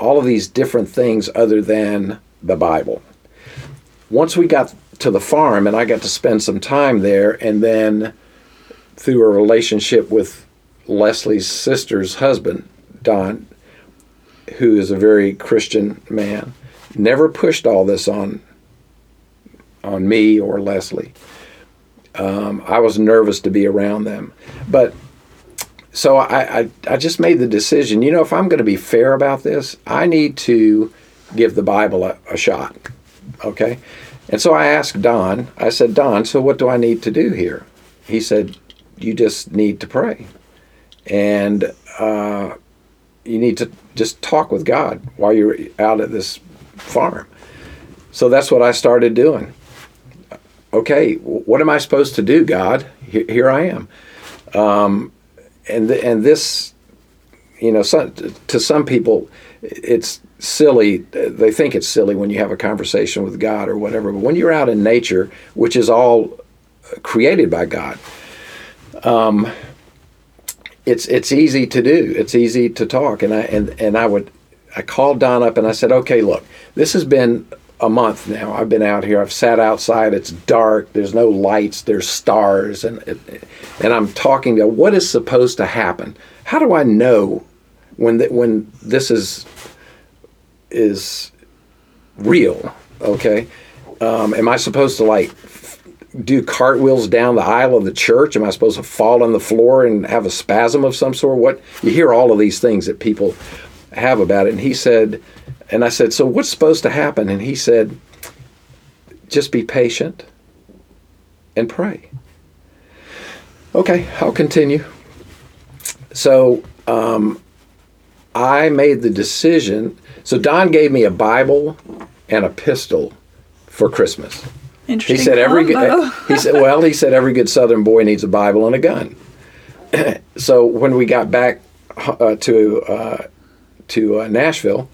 all of these different things other than the Bible. Once we got to the farm and I got to spend some time there, and then through a relationship with Leslie's sister's husband, Don, who is a very Christian man, never pushed all this on on me or Leslie. Um, I was nervous to be around them, but so I, I, I just made the decision. You know, if I'm going to be fair about this, I need to give the Bible a, a shot. Okay, and so I asked Don. I said, Don, so what do I need to do here? He said, you just need to pray, and uh, you need to just talk with God while you're out at this farm. So that's what I started doing. Okay, what am I supposed to do, God? Here, here I am. Um, and and this, you know, some, to some people, it's silly. They think it's silly when you have a conversation with God or whatever. But when you're out in nature, which is all created by God, um, it's it's easy to do. It's easy to talk. And I and and I would, I called Don up and I said, okay, look, this has been a month now. I've been out here. I've sat outside. It's dark. There's no lights. There's stars, and and I'm talking to what is supposed to happen. How do I know when the, when this is is real? Okay, um, am I supposed to like do cartwheels down the aisle of the church? Am I supposed to fall on the floor and have a spasm of some sort? What you hear all of these things that people have about it, and he said and I said, So what's supposed to happen? And he said, Just be patient and pray. Okay, I'll continue. So um, I made the decision. So Don gave me a Bible and a pistol for Christmas. Interesting. He said every combo. good, he said well he said every good Southern boy needs a Bible and a gun. so when we got back uh, to uh, to uh, Nashville,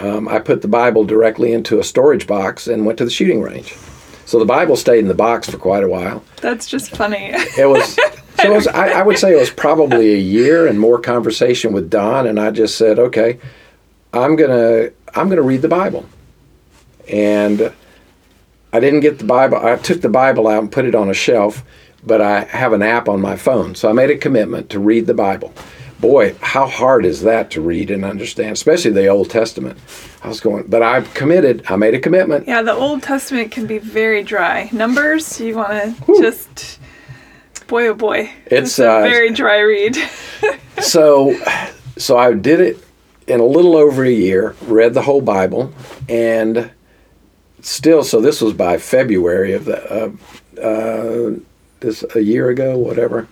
um, I put the Bible directly into a storage box and went to the shooting range. So the Bible stayed in the box for quite a while. That's just funny. It was. So it was, I, I would say it was probably a year and more conversation with Don, and I just said, okay, I'm gonna I'm gonna read the Bible, and I didn't get the Bible. I took the Bible out and put it on a shelf, but I have an app on my phone, so I made a commitment to read the Bible boy, how hard is that to read and understand, especially the Old Testament? I was going, but I've committed. I made a commitment. yeah, the Old Testament can be very dry. Numbers, you want to just, boy oh boy, It's, a uh, very dry read. So, so I did it in a little over a year. Read the whole Bible, and still, so this was by February of the uh, uh, this a year ago, whatever.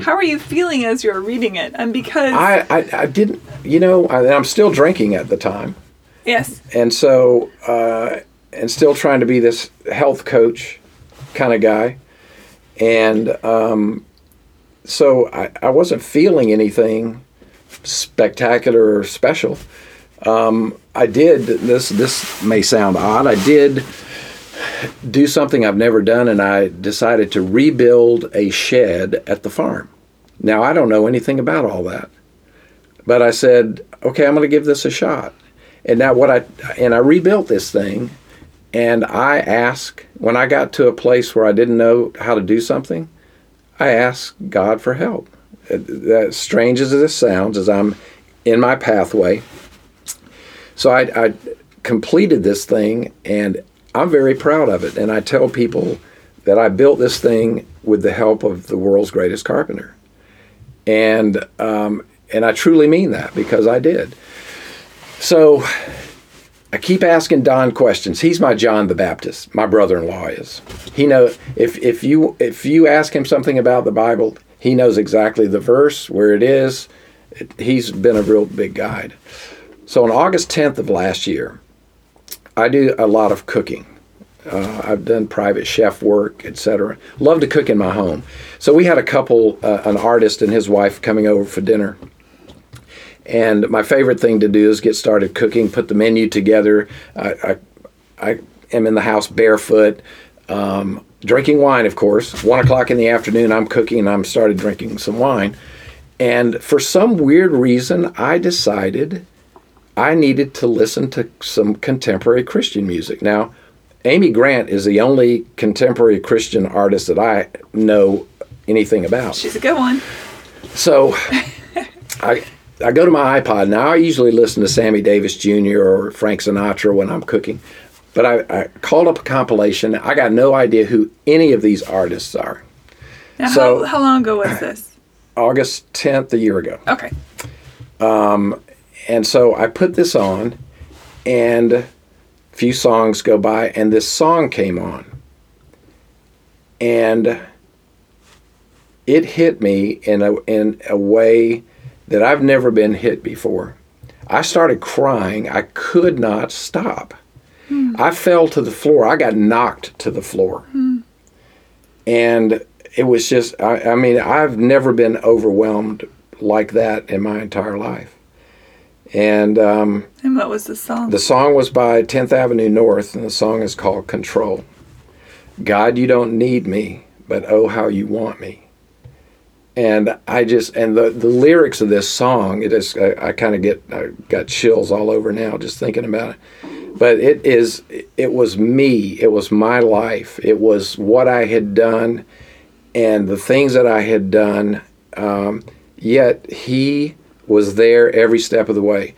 How are you feeling as you're reading it? And because I, I, I didn't, you know, I, I'm still drinking at the time. yes, and so uh, and still trying to be this health coach kind of guy and um, so I, I wasn't feeling anything spectacular or special um, i did this this may sound odd i did do something i've never done and i decided to rebuild a shed at the farm now i don't know anything about all that but i said okay i'm going to give this a shot and now what I and I rebuilt this thing, and I asked when I got to a place where I didn't know how to do something, I asked God for help. As strange as this sounds, as I'm in my pathway, so I, I completed this thing, and I'm very proud of it. And I tell people that I built this thing with the help of the world's greatest carpenter, and um, and I truly mean that because I did. So I keep asking Don questions. He's my John the Baptist. My brother-in-law is. He know if if you if you ask him something about the Bible, he knows exactly the verse where it is. It, he's been a real big guide. So on August 10th of last year, I do a lot of cooking. Uh, I've done private chef work, etc. Love to cook in my home. So we had a couple, uh, an artist and his wife, coming over for dinner. And my favorite thing to do is get started cooking, put the menu together. I, I, I am in the house barefoot, um, drinking wine, of course. One o'clock in the afternoon, I'm cooking and I'm started drinking some wine. And for some weird reason, I decided I needed to listen to some contemporary Christian music. Now, Amy Grant is the only contemporary Christian artist that I know anything about. she's a good one. So I I go to my iPod now. I usually listen to Sammy Davis Jr. or Frank Sinatra when I'm cooking, but I, I called up a compilation. I got no idea who any of these artists are. Now, So- how, how long ago was this? August 10th, a year ago. Okay. Um, And so I put this on, and a few songs go by, and this song came on. And it hit me in a, in a way that I've never been hit before. I started crying. I could not stop. Hmm. I fell to the floor. I got knocked to the floor. Hmm. And it was just, I, I mean, I've never been overwhelmed like that in my entire life. And um, And what was the song? the song was by 10th Avenue North, and the song is called Control. God, you don't need me, but oh, how you want me. And I just, and the, the lyrics of this song, it is, I, I kind of get, I got chills all over now just thinking about it. But it is, it was me, it was my life, it was what I had done and the things that I had done. Um, yet He was there every step of the way.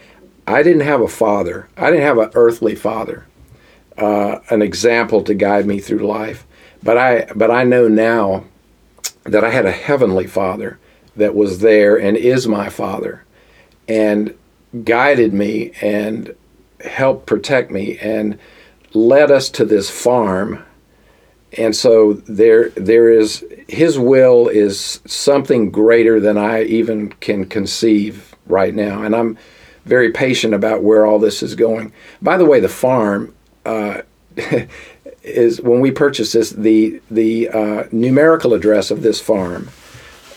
I didn't have a father. I didn't have an earthly father, uh, an example to guide me through life. But I, but I know now that I had a heavenly father that was there and is my father, and guided me and helped protect me and led us to this farm. And so there, there is His will is something greater than I even can conceive right now, and I'm very patient about where all this is going. By the way, the farm uh, is when we purchased this, the the uh, numerical address of this farm,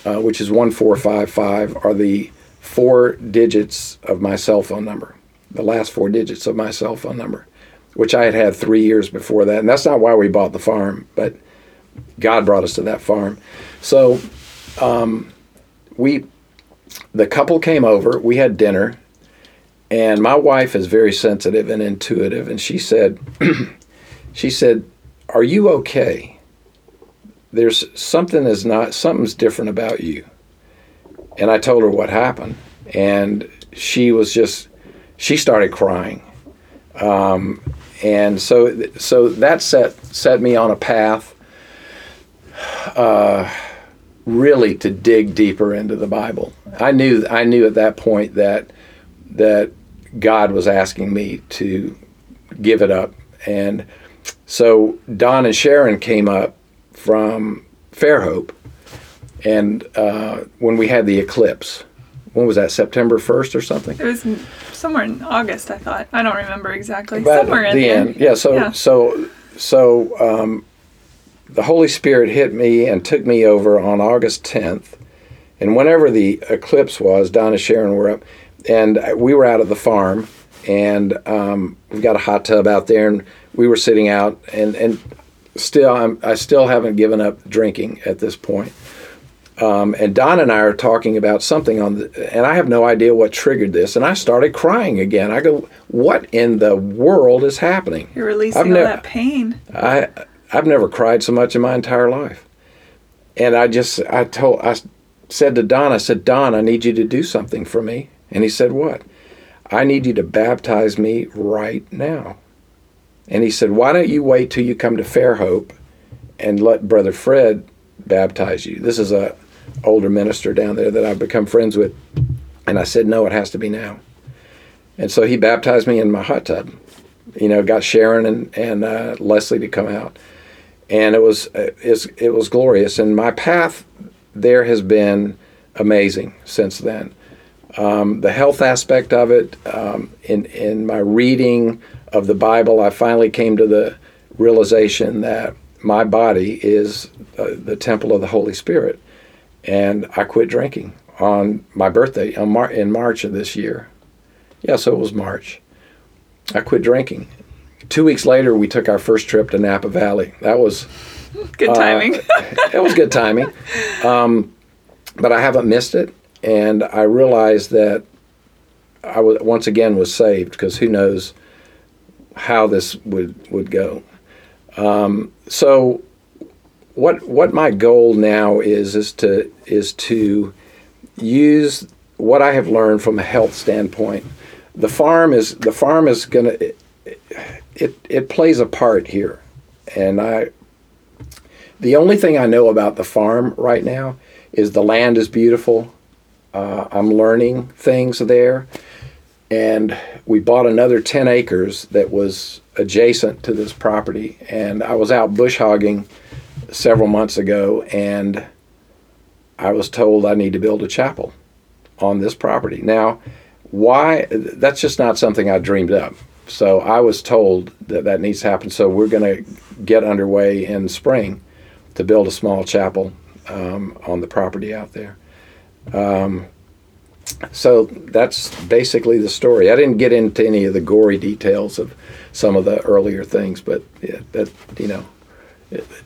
uh, which is one four five five, are the four digits of my cell phone number, the last four digits of my cell phone number, which I had had three years before that, and that's not why we bought the farm, but God brought us to that farm. So um, we, the couple came over, we had dinner, and my wife is very sensitive and intuitive, and she said, she said, "Are you okay? There's something is not something's different about you." And I told her what happened, and she was just she started crying, um, and so so that set set me on a path. Uh, really to dig deeper into the Bible. I knew I knew at that point that that God was asking me to give it up And so Don and Sharon came up from Fairhope, and uh, when we had the eclipse, when was that? September first or something? It was somewhere in August, I thought. I don't remember exactly. About somewhere in the end. Yeah. So Yeah. so so um, the Holy Spirit hit me and took me over on August 10th, and whenever the eclipse was, Don and Sharon were up, and we were out at the farm, and um, we've got a hot tub out there, and we were sitting out, and and still I'm, I still haven't given up drinking at this point. Um, and Don and I are talking about something on the, and I have no idea what triggered this, and I started crying again. I go, "What in the world is happening?" You're releasing all that pain. I I've never cried so much in my entire life, and I just I told I said to Don, I said, Don, I need you to do something for me, and he said, What? I need you to baptize me right now. And he said, Why don't you wait till you come to Fairhope and let Brother Fred baptize you? This is a older minister down there that I've become friends with. And I said, No, it has to be now. And so he baptized me in my hot tub. You know, got Sharon and, and uh, Leslie to come out. And it was, uh, it was glorious. And my path there has been amazing since then. Um, the health aspect of it, um, in, in my reading of the Bible, I finally came to the realization that my body is uh, the temple of the Holy Spirit. And I quit drinking on my birthday on Mar- in March of this year. Yeah, so it was March. I quit drinking. Two weeks later, we took our first trip to Napa Valley. That was Good uh, timing. it was good timing. Um, but I haven't missed it, and I realized that I was once again was saved because who knows how this would would go. Um, so, what what my goal now is is to is to use what I have learned from a health standpoint. The farm is the farm is gonna it it, it plays a part here, and I the only thing I know about the farm right now is the land is beautiful. Uh, I'm learning things there. And we bought another 10 acres that was adjacent to this property. And I was out bush hogging several months ago, and I was told I need to build a chapel on this property. Now, why? That's just not something I dreamed up. So I was told that that needs to happen. So we're going to get underway in spring to build a small chapel um, on the property out there. Um, so that's basically the story. I didn't get into any of the gory details of some of the earlier things, but yeah, that you know,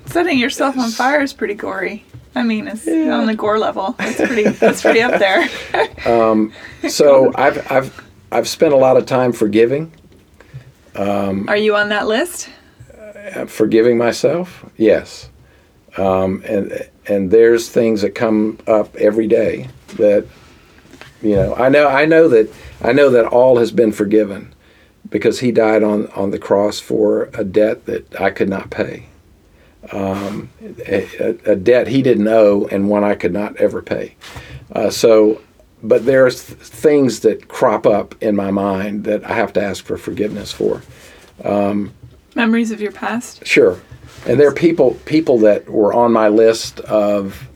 Setting yourself on fire is pretty gory. I mean, it's on the gore level. That's pretty. That's pretty up there. so I've I've I've spent a lot of time forgiving, Are you on that list? uh, forgiving myself. Yes, um, and and there's things that come up every day that you know. I know I know that I know that all has been forgiven because he died on on the cross for a debt that I could not pay. Um, a, a- debt he didn't owe and one I could not ever pay. Uh, so, but there's th- things that crop up in my mind that I have to ask for forgiveness for. Memories of your past. Sure, and there are people people that were on my list of.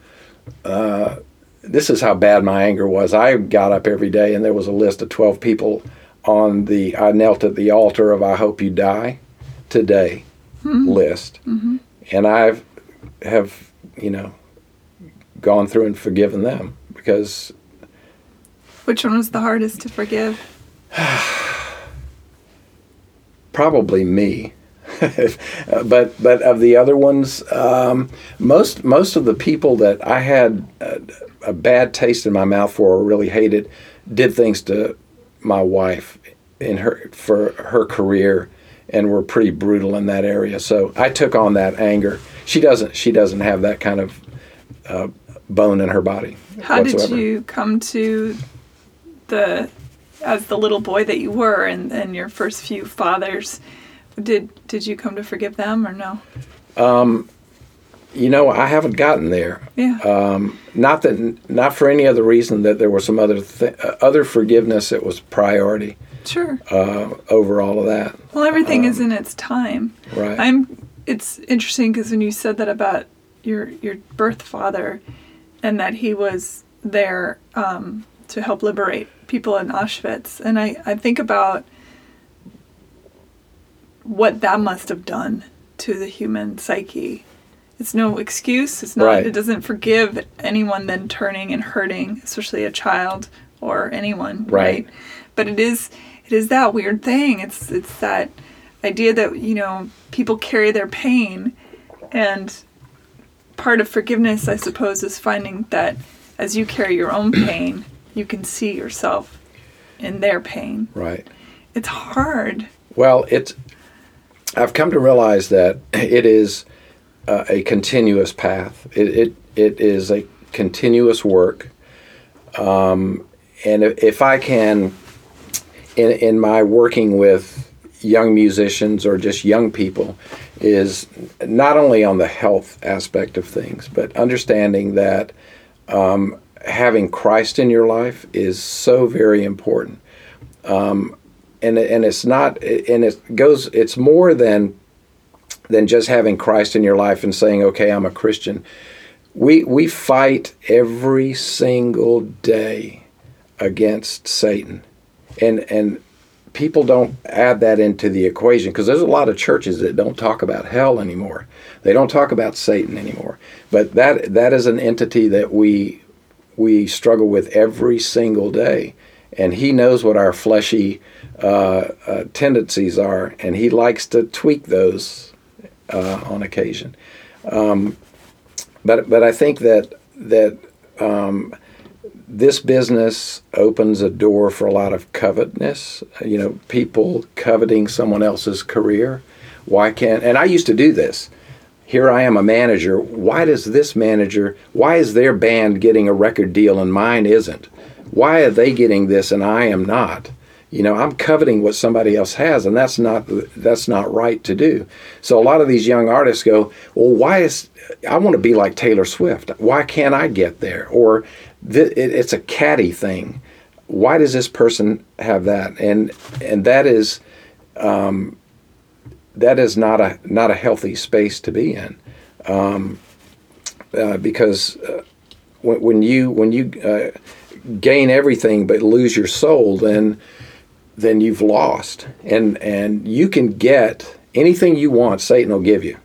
Uh, this is how bad my anger was. I got up every day, and there was a list of twelve people on the. I knelt at the altar of "I hope you die today" list, and I've have you know gone through and forgiven them because Which one was the hardest to forgive? probably me. but but of the other ones, um, most most of the people that I had a, a bad taste in my mouth for or really hated did things to my wife in her for her career and were pretty brutal in that area. So I took on that anger. She doesn't she doesn't have that kind of uh, bone in her body. How did you come to the as the little boy that you were and, and your first few fathers? Did did you come to forgive them or no? You know, I haven't gotten there. Yeah. Um, not that, not for any other reason that there was some other th- uh, other forgiveness that was priority. Sure. uh, over all of that. Well, everything is in its time. Right. I'm. It's interesting because when you said that about your your birth father, and that he was there um, to help liberate people in Auschwitz, and I I think about what that must have done to the human psyche. It's no excuse. It's not. Right. It doesn't forgive anyone then turning and hurting, especially a child or anyone. Right. But it is. It is that weird thing. It's it's that idea that you know people carry their pain, and part of forgiveness, I suppose, is finding that as you carry your own pain, you can see yourself in their pain. Right. It's hard. Well, it's. I've come to realize that it is uh, a continuous path. It, it it is a continuous work. Um, and if, if I can, in in my working with young musicians or just young people, is not only on the health aspect of things, but understanding that um, having Christ in your life is so very important. And and it's not and it goes it's more than than just having Christ in your life and saying okay I'm a Christian. We we fight every single day against Satan and and people don't add that into the equation because there's a lot of churches that don't talk about hell anymore. They don't talk about Satan anymore. But that that is an entity that we we struggle with every single day. And he knows what our fleshy uh, uh, tendencies are, and he likes to tweak those uh, on occasion. Um, but but I think that that um, this business opens a door for a lot of covetousness. You know, people coveting someone else's career. Why can't? And I used to do this. Here I am a manager. Why does this manager? Why is their band getting a record deal and mine isn't? Why are they getting this and I am not? You know, I'm coveting what somebody else has, and that's not that's not right to do. So a lot of these young artists go, "Well, why is I want to be like Taylor Swift? Why can't I get there?" Or it's a catty thing. Why does this person have that? And and that is um, that is not a not a healthy space to be in, um, uh, because uh, when, when you when you uh, gain everything but lose your soul, then then you've lost. And and you can get anything you want. Satan will give you.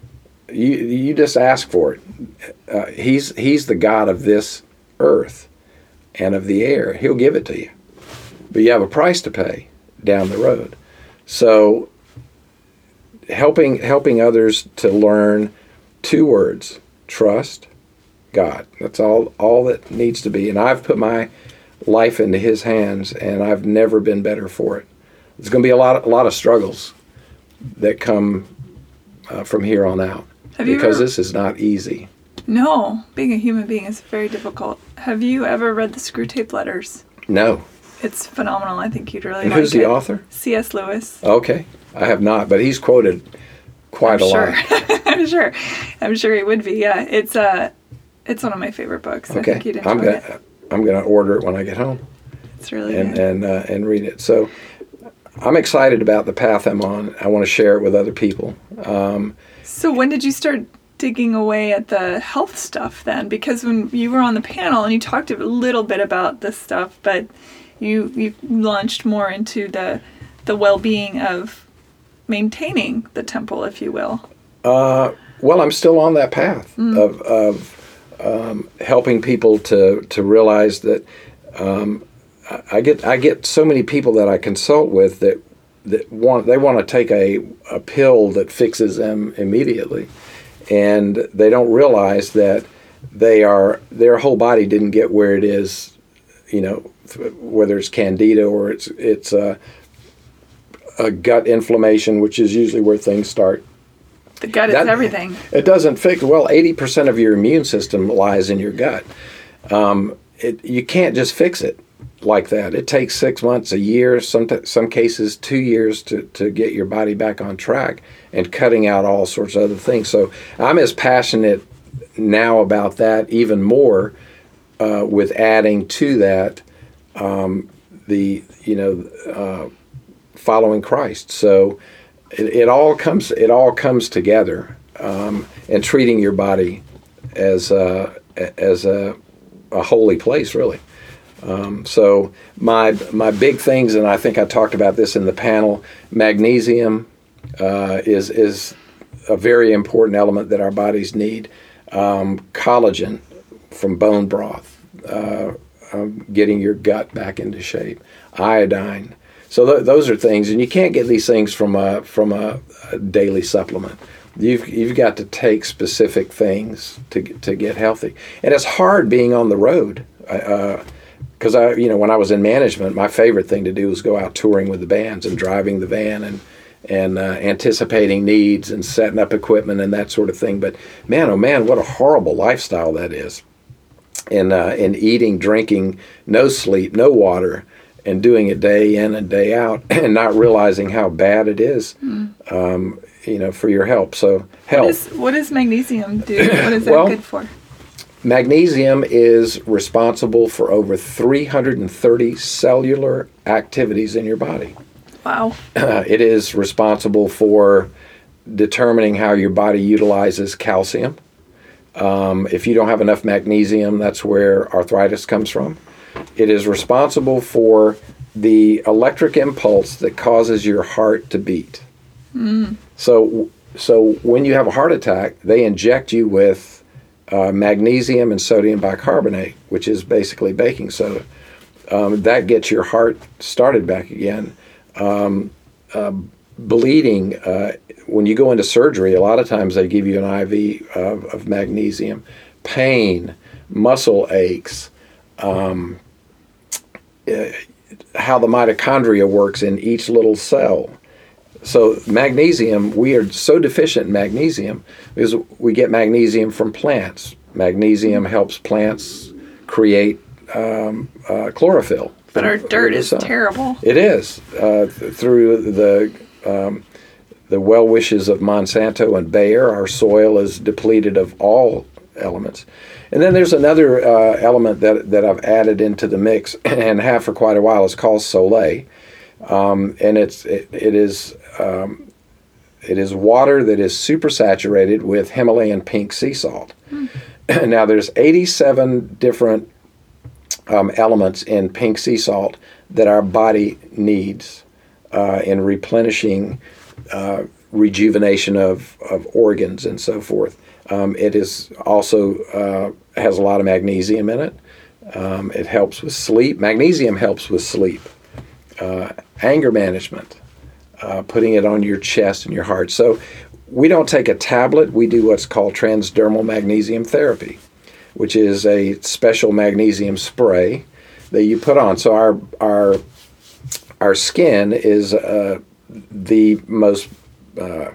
You you just ask for it. Uh, he's he's the god of this earth and of the air. He'll give it to you, but you have a price to pay down the road. So helping helping others to learn two words: trust God. That's all all that needs to be. And I've put my life into His hands, and I've never been better for it. There's going to be a lot of, a lot of struggles that come uh, from here on out Have because ever- this is not easy. No, being a human being is very difficult. Have you ever read the Screwtape Letters? No. It's phenomenal. I think you'd really And like who's the it. author? C.S. Lewis. Okay, I have not, but he's quoted quite I'm a sure. lot. I'm sure. I'm sure he would be. Yeah, it's uh, it's one of my favorite books. I think you'd Okay, enjoy I'm gonna I'm gonna order it when I get home. It's really and good. and uh, and read it. So I'm excited about the path I'm on. I want to share it with other people. Um, So when did you start digging away at the health stuff then? Because when you were on the panel and you talked a little bit about this stuff, but you you launched more into the the well-being of maintaining the temple, if you will. uh, well, I'm still on that path of of um, helping people to to realize that um, I- I get I get so many people that I consult with that that want they want to take a, a pill that fixes them immediately, and they don't realize that they are their whole body didn't get where it is, you know, th- whether it's candida or it's it's uh, a gut inflammation, which is usually where things start. The gut That- is everything. It doesn't fix well. Eighty percent of your immune system lies in your gut. Um, it, you can't just fix it like that. It takes six months, a year, some some cases two years to to get your body back on track and cutting out all sorts of other things. So I'm as passionate now about that, even more uh, with adding to that um, the you know uh, following Christ. So it, it all comes it all comes together, um, and treating your body as a, as a, a holy place, really. Um, so my my big things, and I think I talked about this in the panel. Magnesium uh, is is a very important element that our bodies need. Um, collagen from bone broth, uh, um, getting your gut back into shape. Iodine. So th- those are things, and you can't get these things from a from a, a daily supplement. You've you've got to take specific things to to get healthy, and it's hard being on the road. Uh, because I, you know, when I was in management, my favorite thing to do was go out touring with the bands and driving the van and and uh, anticipating needs and setting up equipment and that sort of thing. But man, oh man, what a horrible lifestyle that is. And uh, and eating, drinking, no sleep, no water, and doing it day in and day out, and not realizing how bad it is. Mm. Um, you know, for your health. So health. What, is, what does magnesium do? What is that well, good for? Magnesium is responsible for over 330 cellular activities in your body. Wow. Uh, it is responsible for determining how your body utilizes calcium. Um, if you don't have enough magnesium, that's where arthritis comes from. It is responsible for the electric impulse that causes your heart to beat. Mm. So, so when you have a heart attack, they inject you with uh, magnesium and sodium bicarbonate, which is basically baking soda. Um, that gets your heart started back again. Um, uh, bleeding, uh, when you go into surgery, a lot of times they give you an IV of, of magnesium. Pain, muscle aches, um, uh, how the mitochondria works in each little cell. So magnesium, we are so deficient in magnesium because we get magnesium from plants. Magnesium helps plants create um, uh, chlorophyll. But our dirt is terrible. It is uh, through the um, the well wishes of Monsanto and Bayer. Our soil is depleted of all elements. And then there's another uh, element that, that I've added into the mix and have for quite a while. It's called Sole. Um, and it's it, it is um, it is water that is supersaturated with Himalayan pink sea salt. Mm. now there's 87 different um, elements in pink sea salt that our body needs uh, in replenishing uh, rejuvenation of, of organs and so forth. Um, it is also uh, has a lot of magnesium in it. Um, it helps with sleep. Magnesium helps with sleep, uh, anger management, uh, putting it on your chest and your heart. So we don't take a tablet, we do what's called transdermal magnesium therapy, which is a special magnesium spray that you put on. So our, our, our skin is uh, the most uh,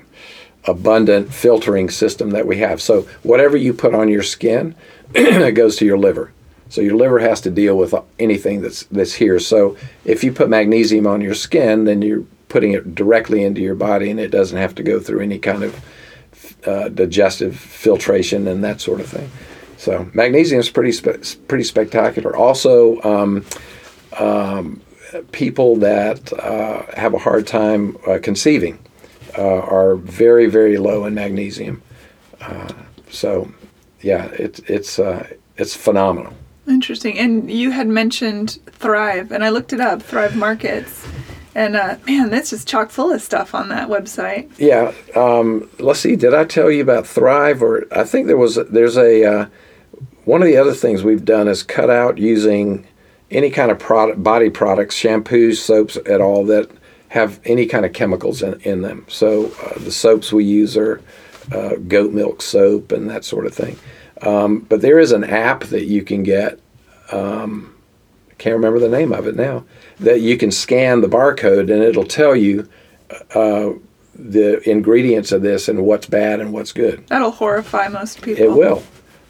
abundant filtering system that we have. So whatever you put on your skin goes to your liver. So your liver has to deal with anything that's that's here. So if you put magnesium on your skin, then you're putting it directly into your body, and it doesn't have to go through any kind of uh, digestive filtration and that sort of thing. So magnesium is pretty spe- pretty spectacular. Also, um, um, people that uh, have a hard time uh, conceiving uh, are very very low in magnesium. Uh, so, yeah, it, it's uh, it's phenomenal. Interesting. And you had mentioned Thrive, and I looked it up. Thrive Markets and uh, man, that's just chock full of stuff on that website. Yeah. Um, let's see. Did I tell you about Thrive? Or I think there was. There's a uh, one of the other things we've done is cut out using any kind of product, body products, shampoos, soaps, at all that have any kind of chemicals in, in them. So uh, the soaps we use are uh, goat milk soap and that sort of thing. Um, but there is an app that you can get. Um, can't remember the name of it now, that you can scan the barcode and it'll tell you uh, the ingredients of this and what's bad and what's good. That'll horrify most people. It will,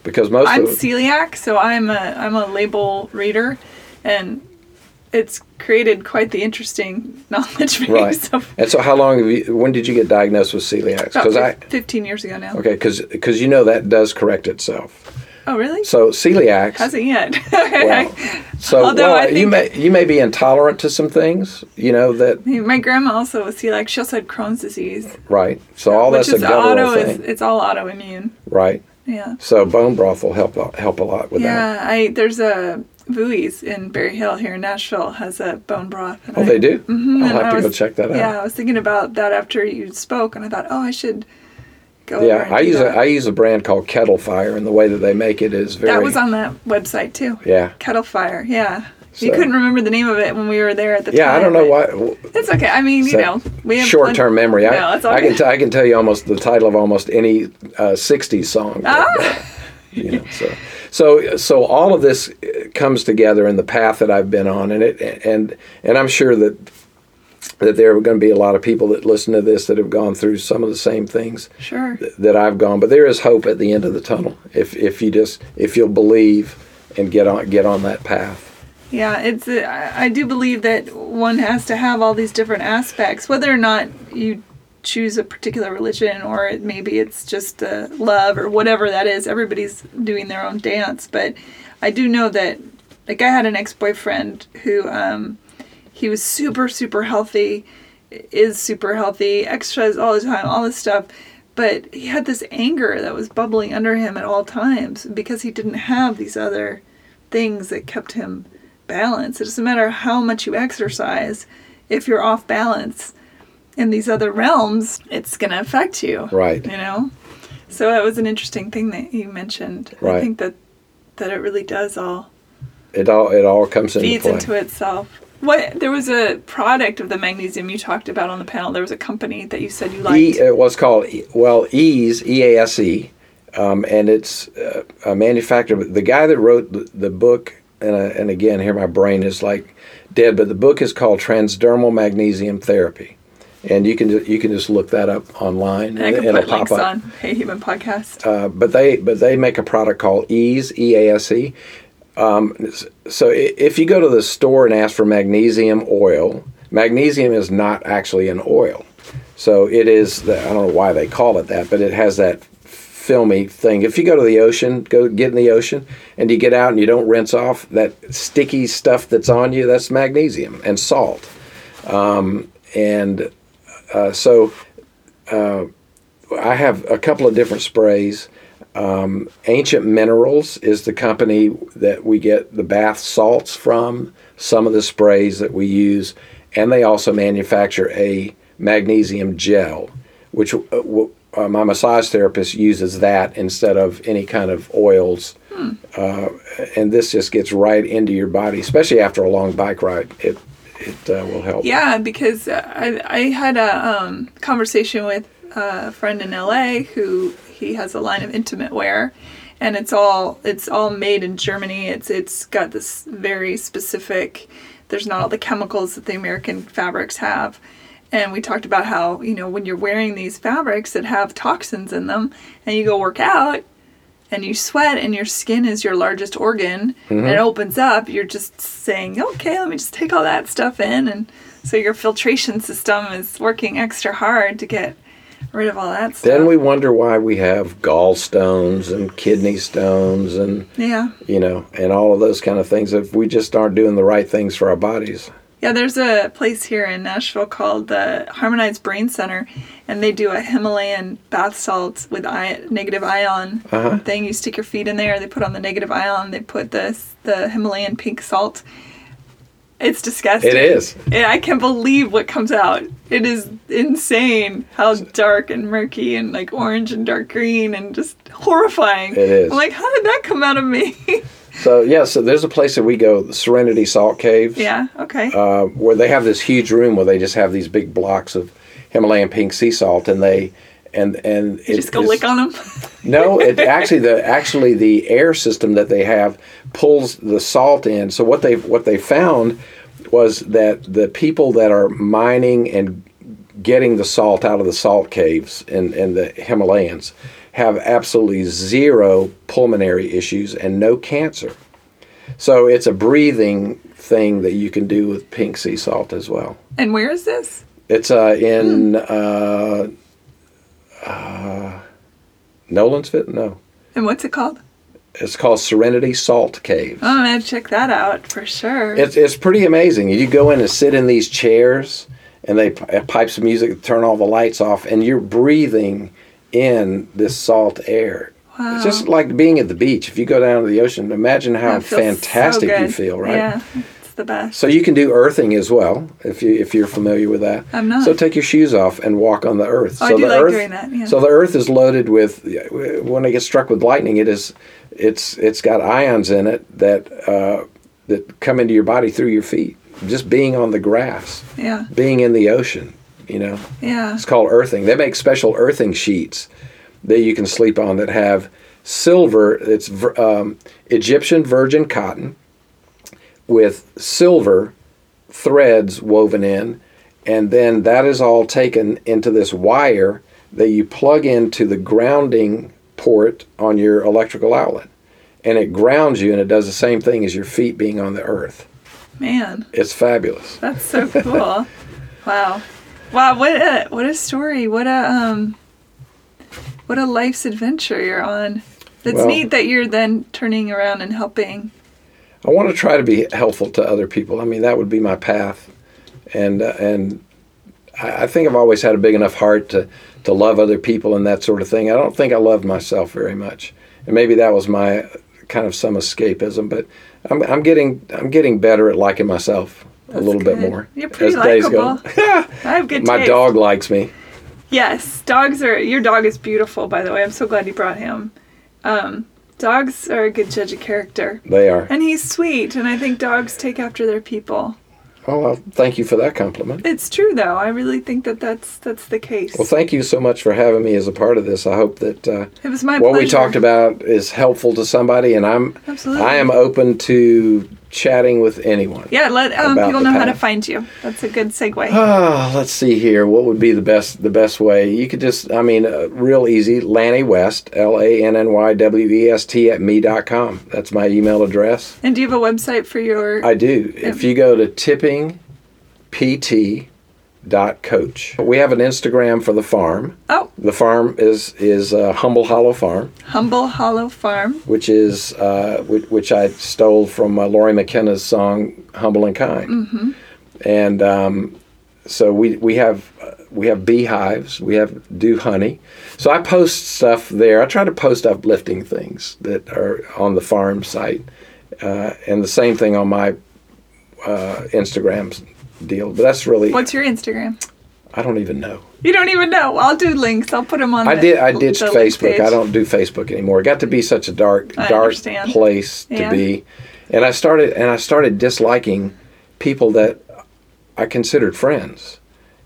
because most. I'm celiac, so I'm a I'm a label reader, and it's created quite the interesting knowledge base. Right. Of, and so, how long have you? When did you get diagnosed with celiac? Because I 15 years ago now. Okay, because because you know that does correct itself. Oh, really? So celiacs. Hasn't yet. Well, so Although well, you may you may be intolerant to some things, you know that My grandma also was celiac. She also had Crohn's disease, right. So all which that's a is guttural auto. thing, Is, it's all autoimmune. right? Yeah. So bone broth will help a- help a lot with that. Yeah. I there's a Vui's in Berry Hill here in Nashville has a bone broth. Oh, I- they do. Mhm, I'll have I to go check that out. Yeah, I was thinking about that after you spoke, and I thought, oh, I should go. Yeah, I use a that. I use a brand called Kettle Fire, and the way that they make it is very that was on that website too. yeah Kettle Fire. Yeah. You couldn't remember the name of it when we were there at the yeah. time. Yeah, I don't know why. It's okay. I mean, you know, we have Short term memory. I, No, I can t- I can tell you almost the title of almost any uh, '60s song. Ah! you know, so so so all of this uh, comes together in the path that I've been on, and it and and I'm sure that that there are going to be a lot of people that listen to this that have gone through some of the same things Sure. that I've gone. But there is hope at the end of the tunnel if if you just if you'll believe and get on get on that path. Yeah, it's. uh, I do believe that one has to have all these different aspects, whether or not you choose a particular religion or it, maybe it's just uh, love or whatever that is. Everybody's doing their own dance, but I do know that. Like I had an ex-boyfriend who um, he was super super healthy, is super healthy, exercise all the time, all this stuff. But he had this anger that was bubbling under him at all times because he didn't have these other things that kept him balanced. It doesn't matter how much you exercise, if you're off balance in these other realms, it's going to affect you. Right. You know? So that was an interesting thing that you mentioned. right. I think that that it really does all It all it all comes into feeds play. into itself. What there was a product of the magnesium you talked about on the panel. There was a company that you said you liked. E, uh, what's called well Ease E A S E, um, and it's uh, a manufacturer. The guy that wrote the, the book, and uh, and again here my brain is like dead, but the book is called Transdermal Magnesium Therapy, and you can you can just look that up online and I can it'll put links up. on Hey Human Podcast. Uh, but they but they make a product called Ease E A S E. Um, so if you go to the store and ask for magnesium oil, magnesium is not actually an oil. So it is. The, I don't know why they call it that, but it has that filmy thing. If you go to the ocean, go get in the ocean, and you get out and you don't rinse off that sticky stuff that's on you, that's magnesium and salt. Um, and uh, so uh, I have a couple of different sprays. Um, Ancient Minerals is the company that we get the bath salts from, some of the sprays that we use, and they also manufacture a magnesium gel, which uh, w- uh, my massage therapist uses that instead of any kind of oils. Uh, and this just gets right into your body, especially after a long bike ride. It it uh, will help. Yeah, because uh, I I had a um, conversation with a friend in LA who he has a line of intimate wear, and it's all it's all made in Germany. It's it's got this very specific. There's not all the chemicals that the American fabrics have. And we talked about how, you know, when you're wearing these fabrics that have toxins in them and you go work out, and you sweat and your skin is your largest organ and it mm-hmm. opens up, you're just saying, okay, let me just take all that stuff in. And so your filtration system is working extra hard to get rid of all that stuff. Then we wonder why we have gallstones and kidney stones and yeah. you know and all of those kind of things if we just aren't doing the right things for our bodies. Yeah, there's a place here in Nashville called the Harmonized Brain Center, and they do a Himalayan bath salt with I- negative ion Uh-huh. thing. You stick your feet in there, they put on the negative ion, they put this the Himalayan pink salt. It's disgusting. It is. And I can't believe what comes out. It is insane how dark and murky and like orange and dark green and just horrifying. It is. I'm like, how did that come out of me? So yeah, so there's a place that we go, the Serenity Salt Caves. yeah, okay. uh, where they have this huge room where they just have these big blocks of Himalayan pink sea salt, and they and and you just go lick on them. No, it actually the actually the air system that they have pulls the salt in. So what they what they found was that the people that are mining and getting the salt out of the salt caves in, in the Himalayas have absolutely zero pulmonary issues and no cancer. So it's a breathing thing that you can do with pink sea salt as well. and where is this? It's uh, in uh, uh, Nolensville? No. And what's it called? It's called Serenity Salt Cave. Oh, I'm gonna check that out for sure. It's it's pretty amazing. You go in and sit in these chairs, and they p- pipe some music, turn all the lights off, and you're breathing in this salt air. wow. It's just like being at the beach. If you go down to the ocean, imagine how feels so fantastic you feel, right? Yeah, the best. So you can do earthing as well if you if you're familiar with that. I'm not. So take your shoes off and walk on the earth. Oh, I so do the like earth, doing that, yeah. So the earth is loaded with when it gets struck with lightning, it is it's it's got ions in it that uh, that come into your body through your feet. Just being on the grass, yeah, being in the ocean, you know. yeah. It's called earthing. They make special earthing sheets that you can sleep on that have silver. It's um, Egyptian virgin cotton with silver threads woven in, and then that is all taken into this wire that you plug into the grounding port on your electrical outlet, and it grounds you, and it does the same thing as your feet being on the earth. Man, It's fabulous. that's so cool. wow, wow. What a what a story. What a um, what a life's adventure you're on. It's Well- neat that you're then turning around and helping. I want to try to be helpful to other people. I mean, that would be my path, and uh, and I, I think I've always had a big enough heart to to love other people and that sort of thing. I don't think I loved myself very much, and maybe that was my kind of some escapism. But I'm I'm getting I'm getting better at liking myself a That's little bit more You're pretty as days go. likable. I have good my taste. dog likes me. Yes, dogs are. Your dog is beautiful, by the way. I'm so glad you brought him. Um, dogs are a good judge of character, They are. and he's sweet. And I think dogs take after their people. Oh, well, thank you for that compliment. It's true, though. I really think that that's that's the case. Well, thank you so much for having me as a part of this. I hope that. Uh, it was my what pleasure. we talked about is helpful to somebody, and I'm Absolutely. I am open to chatting with anyone. Yeah, let um, people know how to find you. That's a good segue. Ah, let's see here. What would be the best the best way? You could just, I mean, uh, real easy. Lanny West, L A N N Y W E S T at me dot com. That's my email address. and do you have a website for your? I do. If you go to tippingpt.coach, we have an Instagram for the farm. oh, The farm is is uh, Humble Hollow Farm. Humble Hollow Farm. which is uh, which, which I stole from uh, Lori McKenna's song "Humble and Kind," mm-hmm. and um, so we we have uh, we have beehives, we have do honey. So I post stuff there. I try to post uplifting things that are on the farm site, uh, and the same thing on my uh, Instagram deal. But that's really What's your Instagram? I don't even know. You don't even know. I'll do links. I'll put them on. I the- did. I ditched Facebook. I don't do Facebook anymore. It got to be such a dark, I dark understand. place to Yeah. be, and I started and I started disliking people that I considered friends,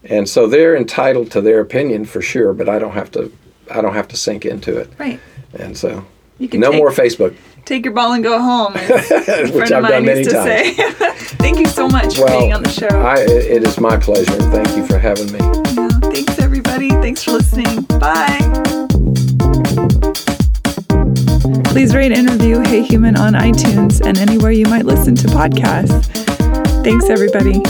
and so they're entitled to their opinion for sure. But I don't have to. I don't have to sink into it, Right. and so You can no take, more Facebook. take your ball and go home. a Which I've done many times. say. Thank you so much for being on the show. I, it is my pleasure, thank you for having me. Yeah, thanks everybody. Thanks for listening. Bye. Please rate and review Hey Human on iTunes and anywhere you might listen to podcasts. Thanks everybody.